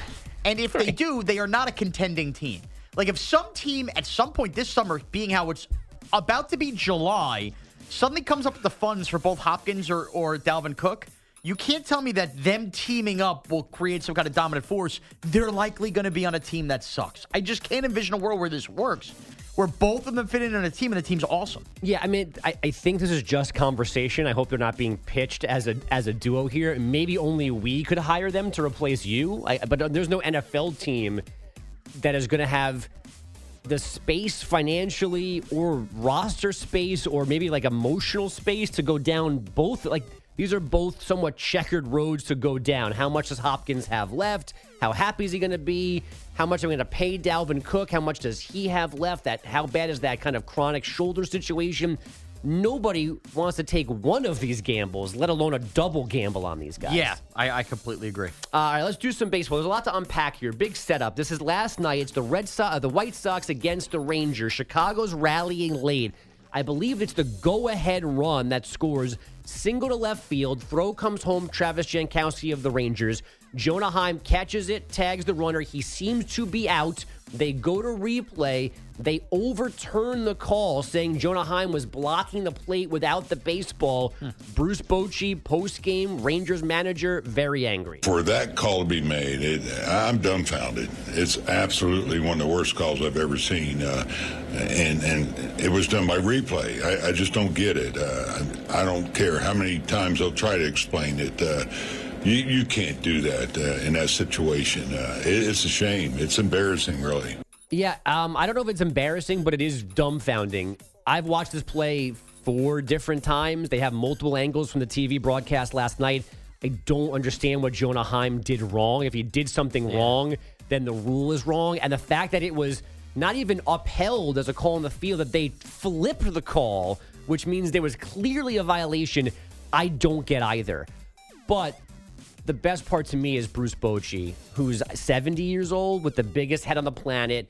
And if they do, they are not a contending team. Like if some team at some point this summer, being how it's about to be July, suddenly comes up with the funds for both Hopkins or, or Dalvin Cook, you can't tell me that them teaming up will create some kind of dominant force. They're likely going to be on a team that sucks. I just can't envision a world where this works, where both of them fit in on a team and the team's awesome. Yeah, I mean, I, I think this is just conversation. I hope they're not being pitched as a as a duo here. Maybe only we could hire them to replace you. I, but there's no NFL team that is going to have the space financially or roster space or maybe like emotional space to go down both. Like These are both somewhat checkered roads to go down. How much does Hopkins have left? How happy is he going to be? How much am I going to pay Dalvin Cook? How much does he have left? That how bad is that kind of chronic shoulder situation? Nobody wants to take one of these gambles, let alone a double gamble on these guys. Yeah, I, I completely agree. All right, let's do some baseball. There's a lot to unpack here. Big setup. This is last night. It's the Red Sox, uh, the White Sox against the Rangers. Chicago's rallying late. I believe it's the go-ahead run that scores single to left field. Throw comes home. Travis Jankowski of the Rangers. Jonah Heim catches it, tags the runner. He seems to be out. They go to replay. They overturn the call, saying Jonah Heim was blocking the plate without the baseball. Bruce Bochy, post game Rangers manager, very angry. For that call to be made, it, I'm dumbfounded. It's absolutely one of the worst calls I've ever seen, uh, and and it was done by replay. I, I just don't get it. Uh, I, I don't care how many times they'll try to explain it. Uh, you, you can't do that uh, in that situation. Uh, it, it's a shame. It's embarrassing, really. Yeah, um, I don't know if it's embarrassing, but it is dumbfounding. I've watched this play four different times. They have multiple angles from the TV broadcast last night. I don't understand what Jonah Heim did wrong. If he did something wrong, then the rule is wrong. And the fact that it was not even upheld as a call in the field, that they flipped the call, which means there was clearly a violation, I don't get either. But the best part to me is Bruce Bochy, who's 70 years old with the biggest head on the planet.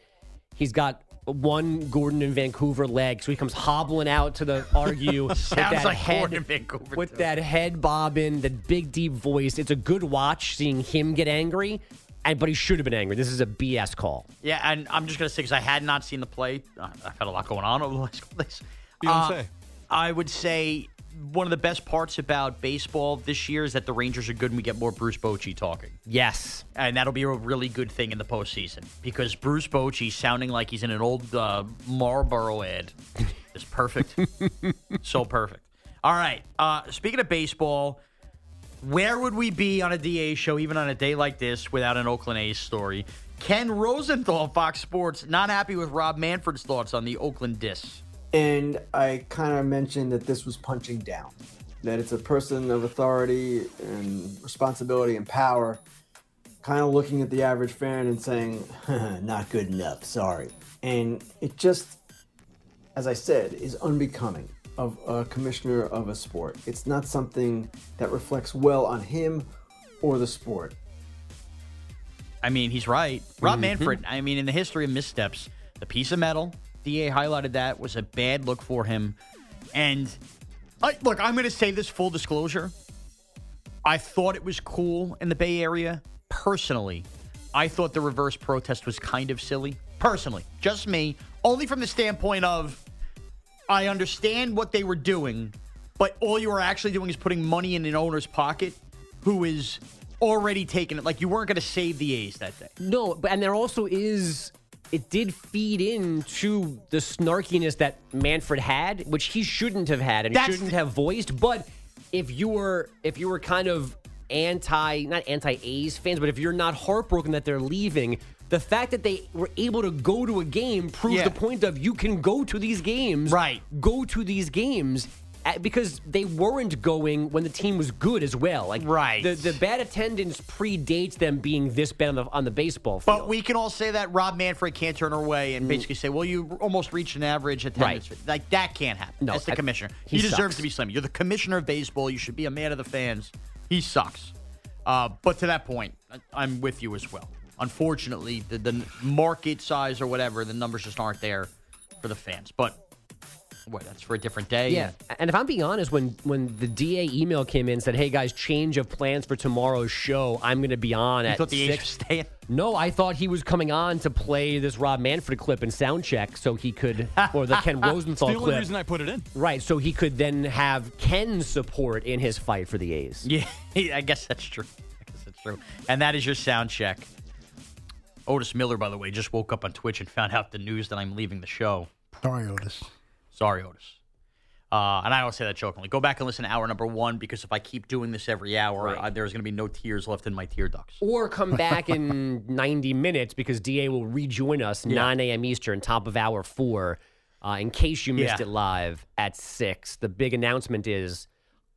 He's got one Gordon in Vancouver leg, so he comes hobbling out to the [laughs] argue with that like head, Gordon Vancouver, with too. that head bobbing, the big deep voice. It's a good watch seeing him get angry, and but he should have been angry. This is a BS call. Yeah, and I'm just gonna say because I had not seen the play. I've had a lot going on over the last couple days. Beyonce. Uh, I would say one of the best parts about baseball this year is that the Rangers are good and we get more Bruce Bochy talking. Yes. And that'll be a really good thing in the postseason because Bruce Bochy sounding like he's in an old uh, Marlboro ad is perfect. [laughs] so perfect. All right. Uh, speaking of baseball, where would we be on a DA show, even on a day like this, without an Oakland A's story? Ken Rosenthal, Fox Sports, not happy with Rob Manfred's thoughts on the Oakland Dis. And I kind of mentioned that this was punching down, that it's a person of authority and responsibility and power, kind of looking at the average fan and saying, [laughs] not good enough, sorry. And it just, as I said, is unbecoming of a commissioner of a sport. It's not something that reflects well on him or the sport. I mean, he's right. Rob Mhm. Manfred, I mean, in the history of missteps, the piece of metal, DA highlighted that, was a bad look for him. And I, look, I'm going to say this full disclosure. I thought it was cool in the Bay Area. Personally, I thought the reverse protest was kind of silly. Personally, just me. Only from the standpoint of I understand what they were doing, but all you were actually doing is putting money in an owner's pocket who is already taking it. Like you weren't going to save the A's that day. No, but and there also is it did feed into the snarkiness that Manfred had, which he shouldn't have had and That's shouldn't have voiced. But if you were if you were kind of anti not anti A's fans, but if you're not heartbroken that they're leaving, the fact that they were able to go to a game proves Yeah. the point of you can go to these games. Right. Go to these games. Because they weren't going when the team was good as well. Like Right. the, the bad attendance predates them being this bad on the on the baseball field. But we can all say that Rob Manfred can't turn her away and basically say, well, you almost reached an average attendance. Right. Like, that can't happen. No, That's the I- commissioner. he He, deserves to be slammed. You're the commissioner of baseball. You should be a man of the fans. He sucks. Uh, but to that point, I- I'm with you as well. Unfortunately, the, the market size or whatever, the numbers just aren't there for the fans. But what? That's for a different day. Yeah, and if I'm being honest, when when the DA email came in said, "Hey guys, change of plans for tomorrow's show. I'm going to be on You at thought the A's six. were staying? No, I thought he was coming on to play this Rob Manfred clip and sound check, so he could, or the Ken [laughs] Rosenthal the only clip. reason I put it in. Right, so he could then have Ken's support in his fight for the A's. [laughs] Yeah, I guess that's true. I guess that's true. And that is your sound check. Otis Miller, by the way, just woke up on Twitch and found out the news that I'm leaving the show. Sorry, Otis. Sorry, Otis. Uh, and I don't say that jokingly. Go back and listen to hour number one because if I keep doing this every hour, uh, there's going to be no tears left in my tear ducts. Or come back [laughs] in 90 minutes because DA will rejoin us 9 a.m. Eastern, top of hour four. Uh, in case you missed Yeah. it live at 6, the big announcement is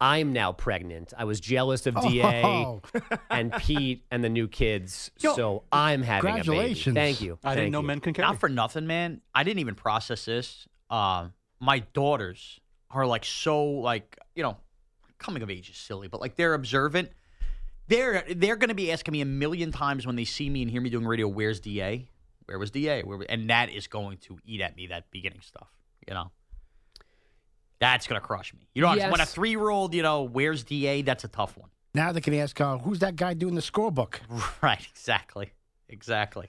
I'm now pregnant. I was jealous of DA Oh. [laughs] and Pete and the new kids, Yo, so I'm having a baby. congratulations. Thank you. I didn't Thank know you. men can carry. Not for nothing, man. I didn't even process this. Uh, my daughters are like so like you know, coming of age is silly, but like they're observant. They're they're going to be asking me a million times when they see me and hear me doing radio. Where's Da? Where was Da? Where? And that is going to eat at me. That beginning stuff, you know. That's going to crush me. You know, Yes. when a three year old, you know, where's Da? That's a tough one. Now they can ask, uh, who's that guy doing the scorebook? [laughs] Right? Exactly. Exactly.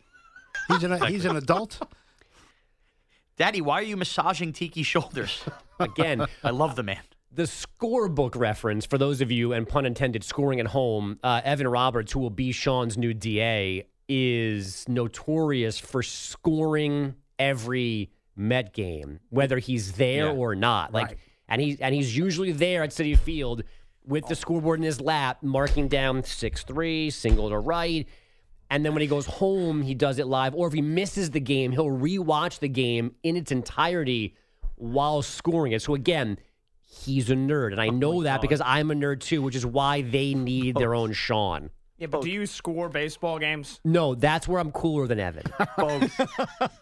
He's an he's an adult. [laughs] Daddy, why are you massaging Tiki's shoulders? [laughs] Again, I love the man. The scorebook reference, for those of you, and pun intended, scoring at home, uh, Evan Roberts, who will be Sean's new DA, is notorious for scoring every Met game, whether he's there Yeah. or not. Like, Right. and he's and he's usually there at Citi Field with the scoreboard in his lap, marking down six three, single to right. And then when he goes home, he does it live. Or if he misses the game, he'll rewatch the game in its entirety while scoring it. So again, he's a nerd. And I oh know that because I'm a nerd too, which is why they need their own Sean. Yeah, but do you score baseball games? No, that's where I'm cooler than Evan. [laughs] Folks,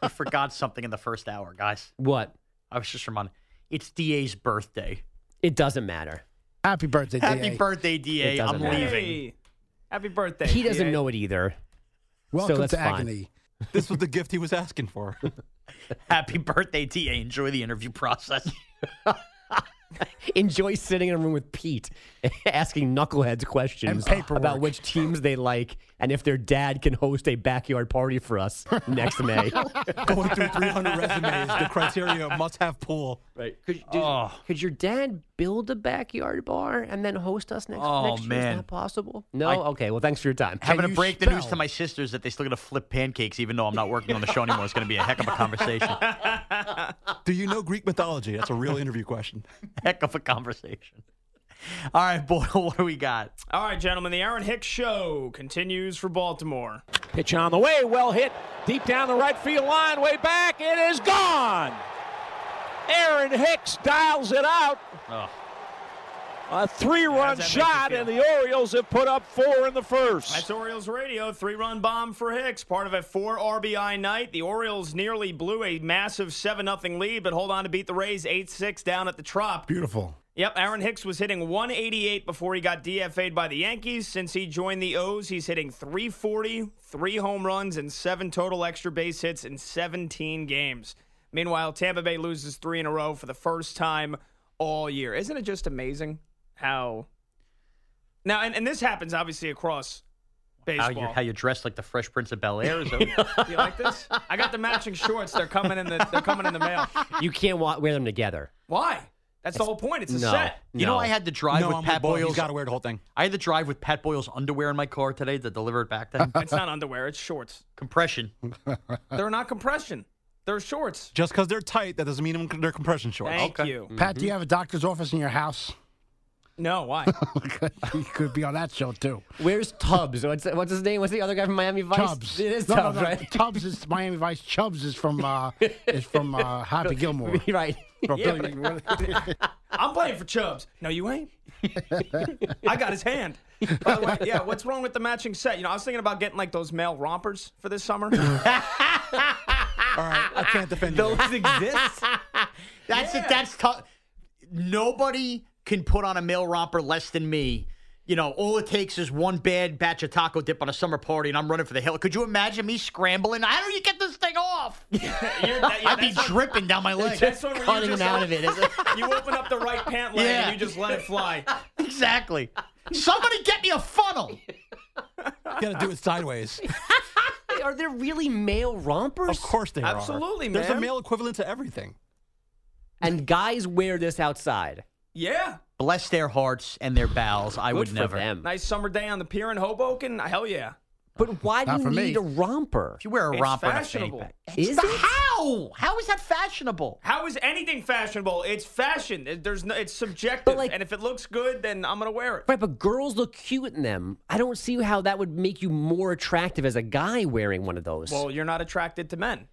I forgot something in the first hour, guys. What? I was just reminded. It's DA's birthday. It doesn't matter. Happy birthday, Happy DA. Happy birthday, DA. I'm matter. leaving. Hey, happy birthday. He doesn't DA. know it either. Welcome so that's to fine. agony. [laughs] This was the gift he was asking for. [laughs] Happy birthday, TA. Enjoy the interview process. [laughs] Enjoy sitting in a room with Pete, asking knuckleheads questions about which teams they like and if their dad can host a backyard party for us [laughs] next May. Going through 300 resumes, the criteria must have pool. Right. Could, dude, oh. could your dad build a backyard bar and then host us next, Oh, next year? man. Is that possible? No? I- okay, well, thanks for your time. Having to break the news to my sisters that they still got to flip pancakes, even though I'm not working on the show anymore, is going to be a heck of a conversation. [laughs] Do you know Greek mythology? That's a real interview question. heck of a conversation. [laughs] All right, boy, [laughs] what do we got? All right, gentlemen, the Aaron Hicks show continues for Baltimore. Pitch on the way, well hit, deep down the right field line, way back. It is gone. Aaron Hicks dials it out. A three-run does that make you shot, and the Orioles have put up four in the first. That's Orioles radio. Three run bomb for Hicks. Part of a four RBI night. The Orioles nearly blew a massive 7 0 lead, but hold on to beat the Rays 8 6 down at the Trop. Beautiful. Yep, Aaron Hicks was hitting 188 before he got DFA'd by the Yankees. Since he joined the O's, he's hitting 340, three home runs, and seven total extra base hits in 17 games. Meanwhile, Tampa Bay loses three in a row for the first time all year. Isn't it just amazing how. Now, and, and this happens obviously across How baseball. you how you dressed like the Fresh Prince of Bel Air? Is that- [laughs] you like this? I got the matching shorts. They're coming in the they're coming in the mail. You can't wa- wear them together. Why? That's the whole point. It's a No. set. You know, I had to drive No, with I'm Pat with Bo. He's Boyle's. gotta wear the whole thing. I had to drive with Pat Boyle's underwear in my car today to deliver it back to him. [laughs] It's not underwear. It's shorts. Compression. [laughs] They're not compression. They're shorts. Just because they're tight, that doesn't mean they're compression shorts. Thank you. Pat, do you have a doctor's office in your house? No, why? [laughs] you could be on that show too. Where's Tubbs? What's, what's his name? What's the other guy from Miami Vice? Tubbs. It is no, no, Tubbs, no. right? Tubbs is Miami Vice. Chubbs is from uh, is from uh, Happy Gilmore. right. Yeah, Billy- [laughs] I'm playing for Chubbs. No, you ain't. I got his hand. By the way, yeah, what's wrong with the matching set? You know, I was thinking about getting like those male rompers for this summer. [laughs] All right, I can't defend you. Those exist. [laughs] That's it. That's tough. Nobody can put on a male romper less than me. You know, all it takes is one bad batch of taco dip on a summer party, and I'm running for the hill. Could you imagine me scrambling? How do you get this thing off? [laughs] You're- that- yeah, [laughs] I'd be what- dripping down my [laughs] leg. That's one where you Cutting just out of it. isn't it? You open up the right pant leg Yeah. and you just let it fly. exactly. Somebody get me a funnel. You gotta do it sideways. Are there really male rompers? Of course they are. Absolutely, There's a male equivalent to everything. And guys wear this outside. Yeah. Bless their hearts and their bowels. I Good would for never. them. Nice summer day on the pier in Hoboken. Hell yeah. But why do you for me. need a romper? If you wear a It's romper and a fashionable. Is It's the- it? how? How is that fashionable? How is anything fashionable? It's fashion. It- There's no, it's subjective. Like- and if it looks good, then I'm gonna wear it. Right, but girls look cute in them. I don't see how that would make you more attractive as a guy wearing one of those. Well, you're not attracted to men.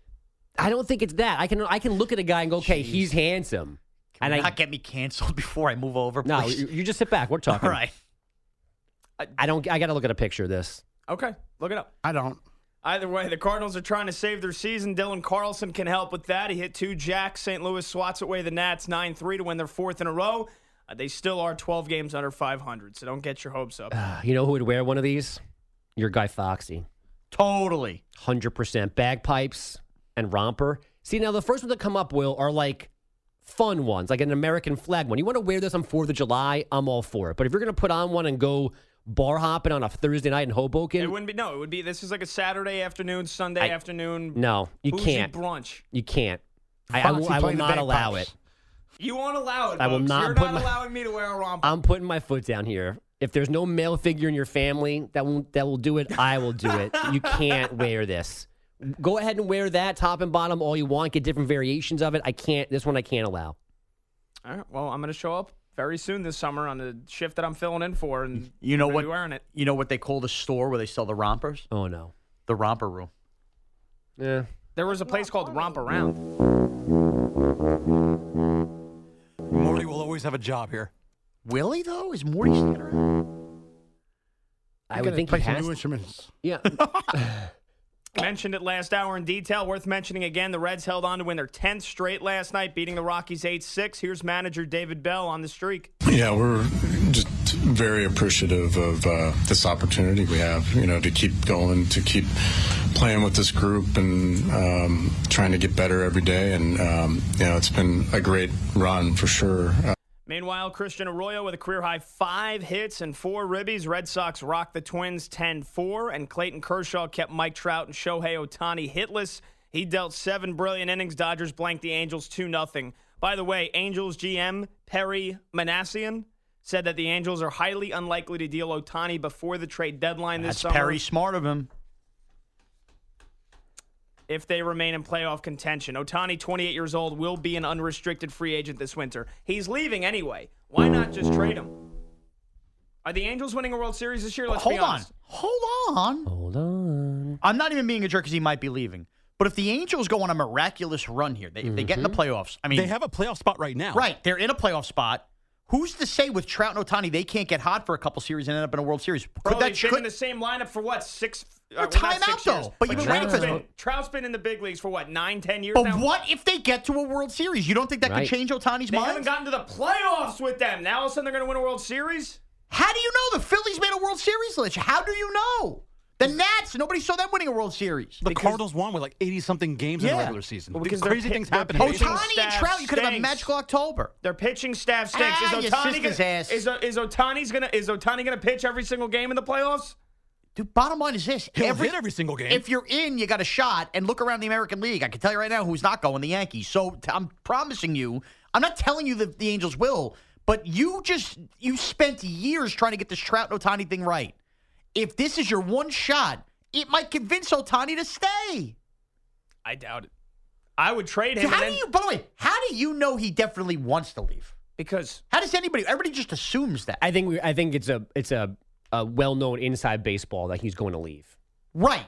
I don't think it's that. I can I can look at a guy and go, okay, he's handsome. Can And we I- not get me canceled [laughs] before I move over? No, please? you, you just sit back. We're talking. All right. I don't. I got to look at a picture of this. Okay, look it up. I don't. Either way, the Cardinals are trying to save their season. Dylan Carlson can help with that. He hit two jacks. St. Louis swats away the Nats 9 3 to win their fourth in a row. Uh, they still are 12 games under 500, so don't get your hopes up. You know who would wear one of these? Your guy Foxy. Totally. Hundred percent bagpipes and romper. See now the first ones that come up will are like fun ones, like an American flag one. You want to wear this on Fourth of July? I'm all for it. But if you're gonna put on one and go bar hopping on a Thursday night in Hoboken, It wouldn't be, no, it would be, this is like a Saturday afternoon, Sunday I- afternoon. no, you can't. brunch. You can't. I, I will, I will not allow bagpipes. it. You won't allow it. I will folks. not You're not my- allowing me to wear a romper. I'm putting my foot down here. If there's no male figure in your family that will that will do it, I will do it. You can't wear this. Go ahead and wear that top and bottom all you want. Get different variations of it. I can't. This one I can't allow. All right, well, I'm going to show up very soon this summer on the shift that I'm filling in for, and You know I'm gonna what? be wearing it. You know what they call the store where they sell the rompers? Oh no, the romper room. Yeah. There was a place called Romp Around. Morty will always have a job here. Will he though? Is Morty sticking around? I You would think play he some has. new instruments. Yeah. [laughs] [laughs] Mentioned it last hour in detail. Worth mentioning again, the Reds held on to win their 10th straight last night, beating the Rockies 8 6. Here's manager David Bell on the streak. Yeah, we're just very appreciative of uh, this opportunity we have, you know, to keep going, to keep playing with this group and um, trying to get better every day. And, um, you know, it's been a great run for sure. Uh, Meanwhile, Christian Arroyo with a career high five hits and four ribbies. Red Sox rocked the Twins 10 4, and Clayton Kershaw kept Mike Trout and Shohei Ohtani hitless. He dealt seven brilliant innings. Dodgers blanked the Angels 2 0. By the way, Angels GM Perry Minasian said that the Angels are highly unlikely to deal Ohtani before the trade deadline this That's summer. Perry smart of him. If they remain in playoff contention. Ohtani, 28 years old, will be an unrestricted free agent this winter. He's leaving anyway. Why not just trade him? Are the Angels winning a World Series this year? Let's Hold be on. Hold on. Hold on. I'm not even being a jerk because he might be leaving. But if the Angels go on a miraculous run here, they, if they get in the mm-hmm. playoffs, I mean, they have a playoff spot right now. right, they're in a playoff spot. Who's to say with Trout and Ohtani they can't get hot for a couple series and end up in a World Series? Bro, Could that they've been in the same lineup for what six? Uh, Well, well, time out, six though. years. But you've been waiting for- been, Trout's been in the big leagues for what nine, ten years But now. what if they get to a World Series? You don't think that Right. could change Ohtani's They mind? They haven't gotten to the playoffs with them. Now all of a sudden they're going to win a World Series. How do you know the Phillies made a World Series, Lich? How do you know? The Nats, nobody saw them winning a World Series. The Cardinals won with like 80 something games in Yeah. the regular season. Well, because their crazy pi- things their happen. pitching Ohtani and staff Trout, you could have a stinks. magical October. Their pitching staff stinks. Ah, is Ohtani sister's gonna, ass. Is, is Ohtani's gonna is Ohtani gonna pitch every single game in the playoffs? Dude, bottom line is this: He'll hit every single game. If you're in, you got a shot. And look around the American League. I can tell you right now who's not going. The Yankees. So t- I'm promising you. I'm not telling you that the Angels will, but you just you spent years trying to get this Trout and Ohtani thing right. If this is your one shot, it might convince Ohtani to stay. I doubt it. I would trade him. How do then, you? By the way, how do you know he definitely wants to leave? because How does anybody? Everybody just assumes that. I think we, I think it's a it's a, a well known inside baseball that he's going to leave. Right.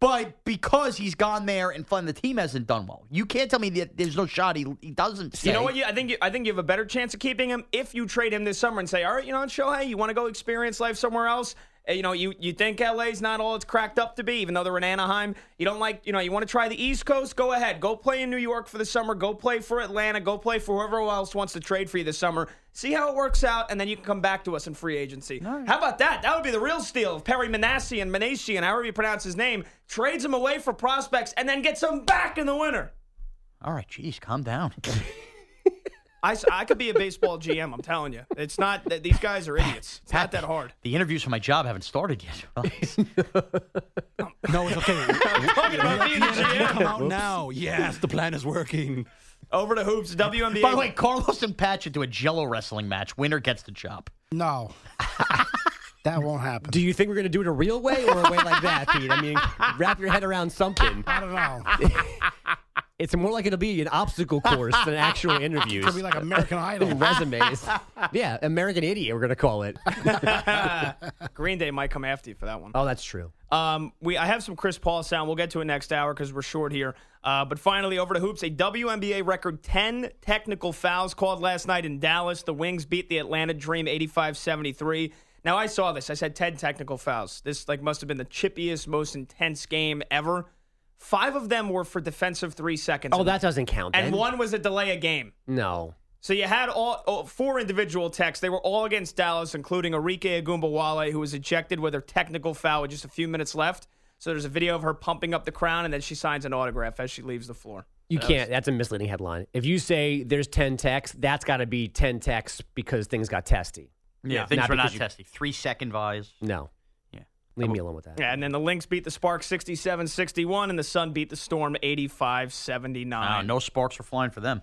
But because he's gone there and fun, the team hasn't done well. You can't tell me that there's no shot he, he doesn't. you know what? You, I think you, I think you have a better chance of keeping him if you trade him this summer and say, all right, you know what, Shohei, you want to go experience life somewhere else. Uh, You know, you, you think LA's not all it's cracked up to be, even though they're in Anaheim. You don't like, you know, you want to try the East Coast? Go ahead. Go play in New York for the summer. Go play for Atlanta. Go play for whoever else wants to trade for you this summer. See how it works out, and then you can come back to us in free agency. How about that? That would be the real steal if Perry Minasian, Minasian, however you pronounce his name, trades him away for prospects and then gets him back in the winter. All right, geez, calm down. [laughs] I, s- I could be a baseball GM. I'm telling you, it's not. that These guys are idiots. It's not that hard. The interviews for my job haven't started yet. [laughs] [laughs] No, it's okay. [laughs] Talking about being a Come GM. out now. Yes, the plan is working. Over to hoops, WNBA. By the way, Carlos and Patch into a Jello wrestling match. Winner gets the job. No. that won't happen. Do you think we're going to do it a real way or a way like that, Pete? I mean, wrap your head around something. I don't know. It's more like it'll be an obstacle course than actual interviews. [laughs] Could be like American Idol. [laughs] resumes. yeah, American Idiot. We're gonna call it. [laughs] Green Day might come after you for that one. Oh, that's true. Um, we I have some Chris Paul sound. We'll get to it next hour because we're short here. Uh, but finally, over to hoops. A WNBA record 10 technical fouls called last night in Dallas. The Wings beat the Atlanta Dream 85-73. Now I saw this. I said 10 technical fouls. This like must have been the chippiest, most intense game ever. Five of them were for defensive three seconds. Oh, that doesn't count. and then. one was a delay of game. No. So you had all oh, four individual techs. They were all against Dallas, including Arike Ogunbowale, who was ejected with her technical foul with just a few minutes left. So there's a video of her pumping up the crown, and then she signs an autograph as she leaves the floor. You So can't. That's a misleading headline. If you say there's 10 techs, that's got to be 10 techs because things got testy. Yeah, things were not because you- testy. Three second vise. No. Yeah. Leave me alone with that. Yeah, and then the Lynx beat the Sparks 67 61, and the Sun beat the Storm 85 79. Uh, no sparks were flying for them.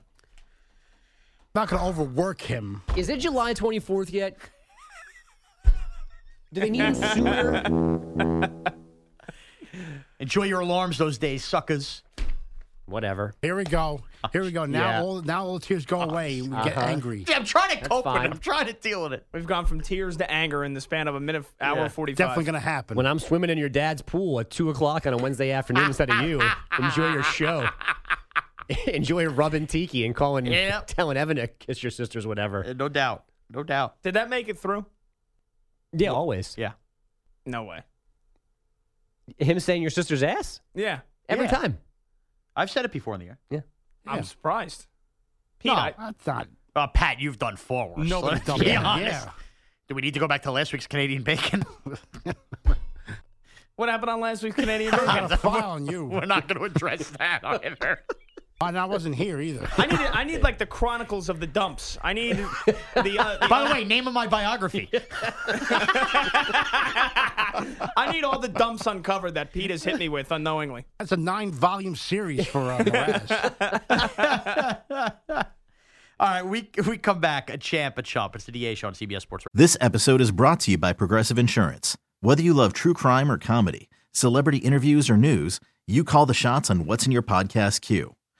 Not going to overwork him. Is it July 24th yet? Do they need it [laughs] sooner? Enjoy your alarms those days, suckers. Whatever. Here we go. Here we go. [laughs] Now Yeah. all now all the tears go away. We get Uh-huh. angry. Yeah, I'm trying to That's cope with fine. it. I'm trying to deal with it. We've gone from tears to anger in the span of a minute, hour Yeah. 45. to happen. When I'm swimming in your dad's pool at 2 o'clock on a Wednesday afternoon instead of you, [laughs] enjoy your show. [laughs] enjoy rubbing tiki and calling, Yeah. telling Evan to kiss your sisters, whatever. Uh, no doubt. No doubt. Did that make it through? Yeah, always. Yeah. No way. Him saying your sister's ass? Yeah. Every Yeah. time. I've said it before in the air. Yeah. I'm surprised. Pete, No, I, that's not. Uh, Pat, you've done four worse. Nobody's Let's done be that. honest. Yeah. Do we need to go back to last week's Canadian bacon? [laughs] what happened on last week's Canadian [laughs] I got Bacon? a file on you. We're not going to address that either. And I wasn't here either. I need I need like the chronicles of the dumps. I need the. Uh, [laughs] By the way, name of my biography. [laughs] I need all the dumps uncovered that Pete has hit me with unknowingly. That's a nine volume series for uh, Mraz. [laughs] All right, we we come back a champ, a chump. It's the DA show on CBS Sports. This episode is brought to you by Progressive Insurance. Whether you love true crime or comedy, celebrity interviews or news, you call the shots on what's in your podcast queue.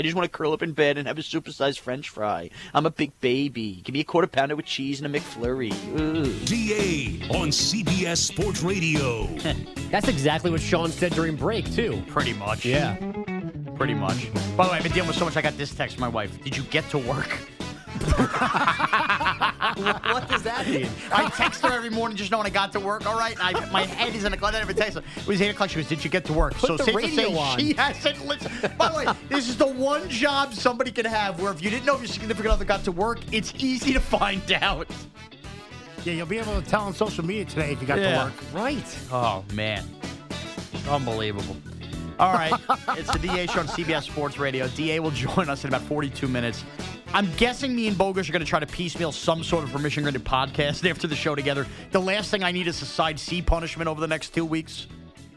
I just want to curl up in bed and have a supersized French fry. I'm a big baby. Give me a quarter pounder with cheese and a McFlurry. Ugh. DA on CBS Sports Radio. [laughs] That's exactly what Sean said during break, too. Pretty much. Yeah. Pretty much. By the way, I've been dealing with so much. I got this text from my wife. Did you get to work? [laughs] what, what does that mean? [laughs] I text her every morning just knowing I got to work. All right, I, my head is in a cloud. I never text her. It was eight o'clock. She goes, "Did you get to work?" Put so the safe to radio say on. she hasn't listened. By the way, this is the one job somebody can have where if you didn't know if your significant other got to work, it's easy to find out. Yeah, you'll be able to tell on social media today if you got to work. Right. Oh man, unbelievable. All right, it's the DA show on CBS Sports Radio. DA will join us in about 42 minutes. I'm guessing me and Bogusch are going to try to piecemeal some sort of permission granted podcast [laughs] after the show together. The last thing I need is a side C punishment over the next two weeks.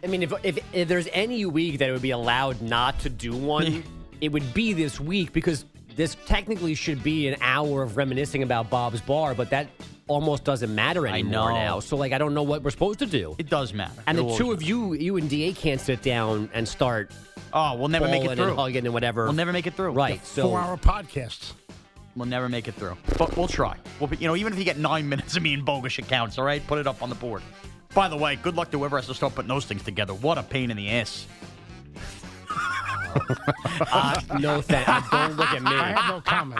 I mean, if, if if there's any week that it would be allowed not to do one, it would be this week because this technically should be an hour of reminiscing about Bob's Bar, but that almost doesn't matter anymore now. So like, I don't know what we're supposed to do. It does matter. And the It'll two of you, you and Da, can't sit down and start. Oh, we'll never make it bawling through. And hugging and whatever. We'll never make it through. Right. So Four-hour podcasts. We'll never make it through. But we'll try. We'll be, you know, even if you get nine [laughs] minutes of me and Bogusch accounts, all right? Put it up on the board. By the way, good luck to whoever has to start putting those things together. What a pain in the ass. [laughs] uh, no thanks. Don't look at me. [laughs] I have no comment.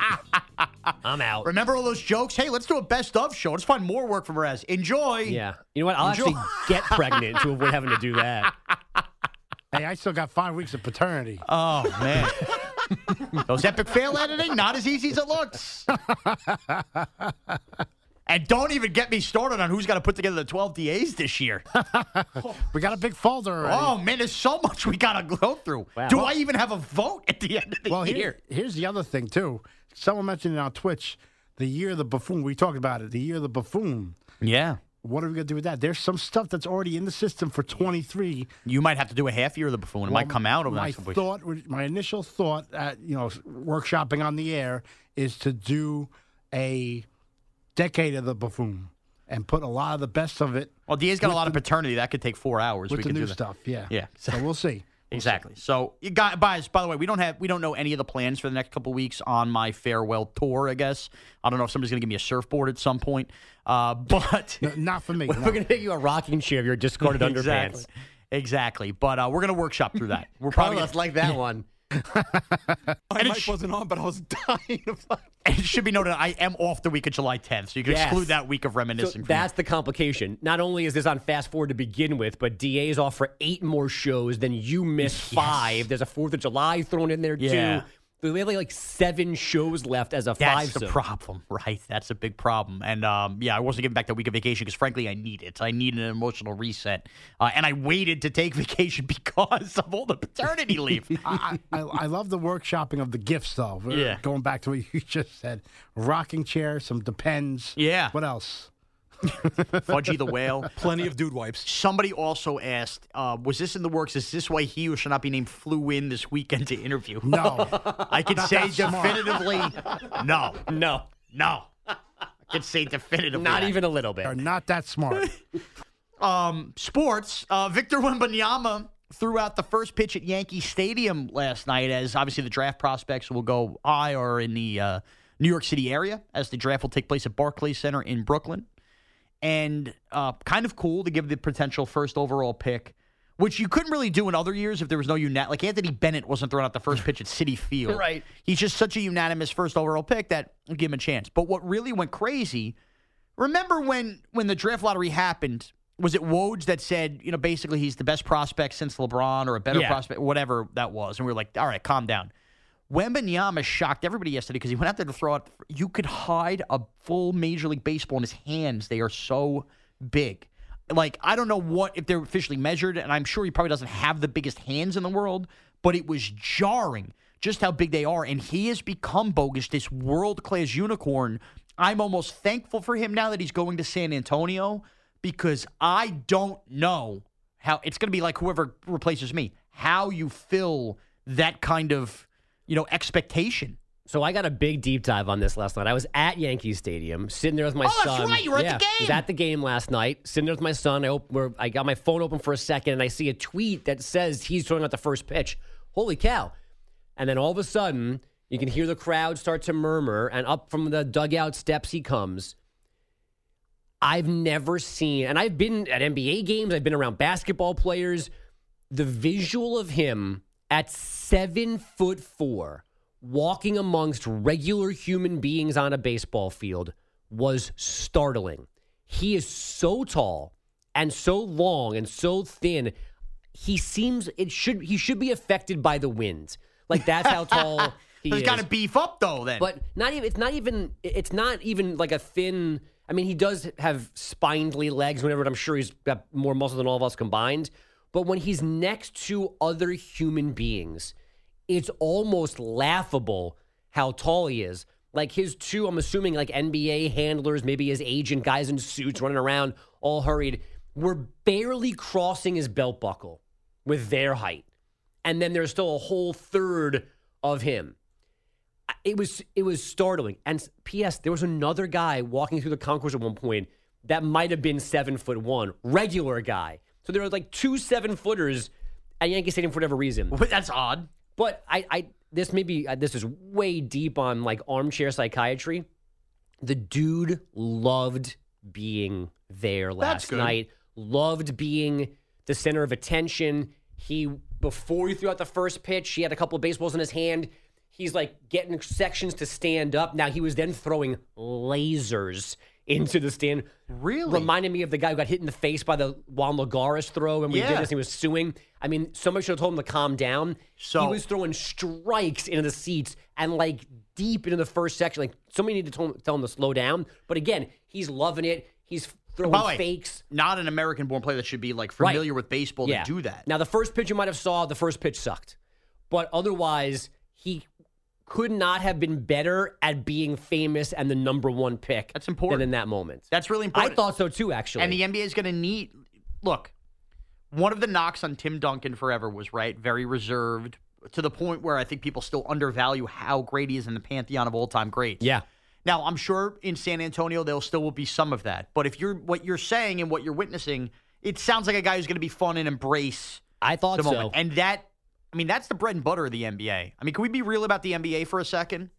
I'm out. Remember all those jokes? Hey, let's do a best of show. Let's find more work for Perez. Enjoy. Yeah. You know what? I'll Enjoy. actually get pregnant to avoid having to do that. Hey, I still got five weeks of paternity. Oh, man. Those epic fail editing, not as easy as it looks. and don't even get me started on who's got to put together the 12 DAs this year. [laughs] we got a big folder already. Oh, man, there's so much we got to go through. Wow. Do Well- I even have a vote at the end of the year? well, year? here, here's the other thing too. Someone mentioned it on Twitch. The year of the buffoon. We talked about it. The year of the buffoon. Yeah. What are we gonna do with that? There's some stuff that's already in the system for 23. You might have to do a half year of the buffoon. It might come out over the my next couple weeks. thought, my initial thought, at, you know, workshopping on the air, is to do a decade of the buffoon and put a lot of the best of it. Well, DA's got a lot of paternity. That could take four hours. with we the new do that. stuff. Yeah, Yeah. So we'll see. Exactly. So, you guys, guys, by the way, we don't have we don't know any of the plans for the next couple weeks on my farewell tour. I guess I don't know if somebody's going to give me a surfboard at some point, uh, [laughs] but not for me. [laughs] We're going to make you a rocking chair of your discarded [laughs] exactly. underpants. Exactly. But uh, we're going to workshop through that. We're probably Carlos gonna, like that one. My [laughs] And mic sh- wasn't on, but I was [laughs] dying. Of it should be noted, I am off the week of July 10th, so you can Yes. exclude that week of So reminiscing. from that's the complication. Not only is this on fast forward to begin with, but DA is off for eight more shows. Then you miss five. There's a Fourth of July thrown in there Yeah. too. We have like seven shows left as a That's five. the problem, right? That's a big problem. And um, yeah, I wasn't giving back that week of vacation because, frankly, I need it. I need an emotional reset. Uh, and I waited to take [laughs] vacation because of all the paternity leave. [laughs] I, I, I love the workshopping of the gifts, though. Yeah. Going back to what you [laughs] just said, rocking chair, some depends. Yeah. What else? [laughs] Fudgie the whale. Plenty of dude wipes. Somebody also asked, uh, was this in the works? Is this why he who should not be named flew in this weekend to interview? No. [laughs] I can say definitively, no, No, no. I can say definitively. not that. even a little bit. Are not that smart. [laughs] Um, sports. Uh, Victor Wembanyama threw out the first pitch at Yankee Stadium last night, as obviously the draft prospects will go high or in the uh, New York City area, as the draft will take place at Barclays Center in Brooklyn. And uh, kind of cool to give the potential first overall pick, which you couldn't really do in other years if there was no unanimous. Like Anthony Bennett wasn't throwing out the first pitch at Citi Field. [laughs] Right. He's just such a unanimous first overall pick that give him a chance. But what really went crazy Remember when when the draft lottery happened? Was it Woj that said, you know, basically he's the best prospect since LeBron or a better Yeah. prospect, whatever that was, and we were like, all right, calm down. Wembanyama shocked everybody yesterday because he went out there to throw out. You could hide a full Major League Baseball in his hands; they are so big. Like I don't know what if they're officially measured, and I'm sure he probably doesn't have the biggest hands in the world, but it was jarring just how big they are. And he has become Bogusch, this world class unicorn. I'm almost thankful for him now that he's going to San Antonio because I don't know how it's going to be like whoever replaces me, how you fill that kind of, you know, expectation. So I got a big deep dive on this last night. I was at Yankee Stadium, sitting there with my son. Oh, that's right. You were at the Yeah, I was game. at the game last night, sitting there with my son. I, op- where I got my phone open for a second, and I see a tweet that says he's throwing out the first pitch. Holy cow! And then all of a sudden, you can hear the crowd start to murmur, and up from the dugout steps he comes. I've never seen, and I've been at NBA games, I've been around basketball players. The visual of him at seven foot four, walking amongst regular human beings on a baseball field, was startling. He is so tall and so long and so thin. He seems it should he should be affected by the wind. Like that's how tall [laughs] he He's got to beef up though. Then, But not even it's not even it's not even like a thin I mean he does have spindly legs whenever I'm sure he's got more muscle than all of us combined. But when he's next to other human beings, it's almost laughable how tall he is. Like his two, I'm assuming like NBA handlers, maybe his agent, guys in suits running around all hurried, were barely crossing his belt buckle with their height. And then there's still a whole third of him it was it was startling. And P.S. There was another guy walking through the concourse at one point that might have been seven foot one, regular guy. So there were like two seven footers at Yankee Stadium for whatever reason. That's odd. But I, I this maybe uh, this is way deep on like armchair psychiatry. The dude loved being there last night. Loved being the center of attention. He before he threw out the first pitch, he had a couple of baseballs in his hand. He's like getting sections to stand up. Now he was then throwing lasers into the stand. Really? Reminded me of the guy who got hit in the face by the Juan Lagares throw and we Yeah. did this. He was suing. I mean, somebody should have told him to calm down. So- he was throwing strikes into the seats and like deep into the first section. Like somebody needed to tell him, tell him to slow down. But again, he's loving it. He's throwing way, fakes. not an American-born player that should be like Right. familiar with baseball Yeah. to do that. Now, the first pitch you might have saw, the first pitch sucked. But otherwise, he could not have been better at being famous and the number one pick. That's important. Than in that moment. That's really important. I thought so too, actually. And the NBA is going to need. Look, one of the knocks on Tim Duncan forever was right, very reserved to the point where I think people still undervalue how great he is in the pantheon of all-time greats. Yeah. Now, I'm sure in San Antonio there still will be some of that, but if you're what you're saying and what you're witnessing, it sounds like a guy who's going to be fun and embrace. I thought the so. moment. and that. I mean, that's the bread and butter of the NBA. I mean, can we be real about the NBA for a second?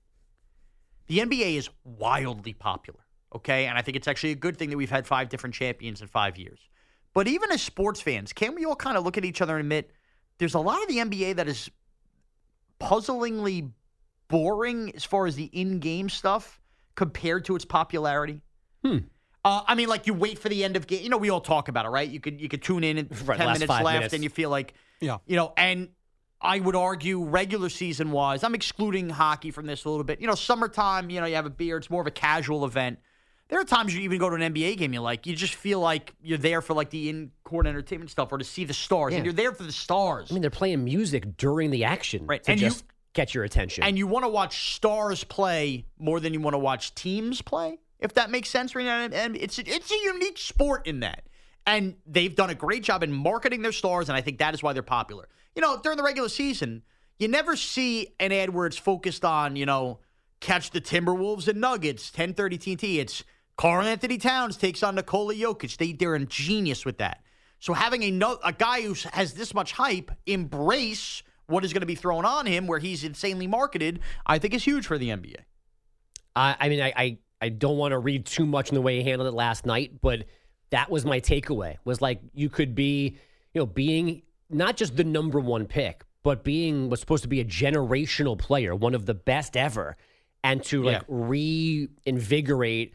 The NBA is wildly popular, okay? And I think it's actually a good thing that we've had five different champions in five years. But even as sports fans, can we all kind of look at each other and admit there's a lot of the NBA that is puzzlingly boring as far as the in-game stuff compared to its popularity? Hmm. Uh, I mean, like you wait for the end of game. You know, we all talk about it, right? You could you could tune in and [laughs] Right, ten minutes left, minutes. and you feel like Yeah. you know, and I would argue regular season wise, I'm excluding hockey from this a little bit. You know, summertime, you know, you have a beer, it's more of a casual event. There are times you even go to an NBA game, you like, you just feel like you're there for like the in court entertainment stuff or to see the stars, and you're there for the stars. I mean, they're playing music during the action Right, to and you- just get your attention. And you want to watch stars play more than you want to watch teams play, if that makes sense. Right? And and it's it's a unique sport in that. And they've done a great job in marketing their stars, and I think that is why they're popular. You know, during the regular season, you never see an ad where it's focused on, you know, catch the Timberwolves and Nuggets, 1030 TNT. It's Karl Anthony Towns takes on Nikola Jokic. They, they're ingenious with that. So having a, a guy who has this much hype embrace what is going to be thrown on him where he's insanely marketed, I think is huge for the NBA. I, I mean, I, I, I don't want to read too much in the way he handled it last night, but that was my takeaway. Was like you could be, you know, being not just the number one pick, but being was supposed to be a generational player, one of the best ever, and to like reinvigorate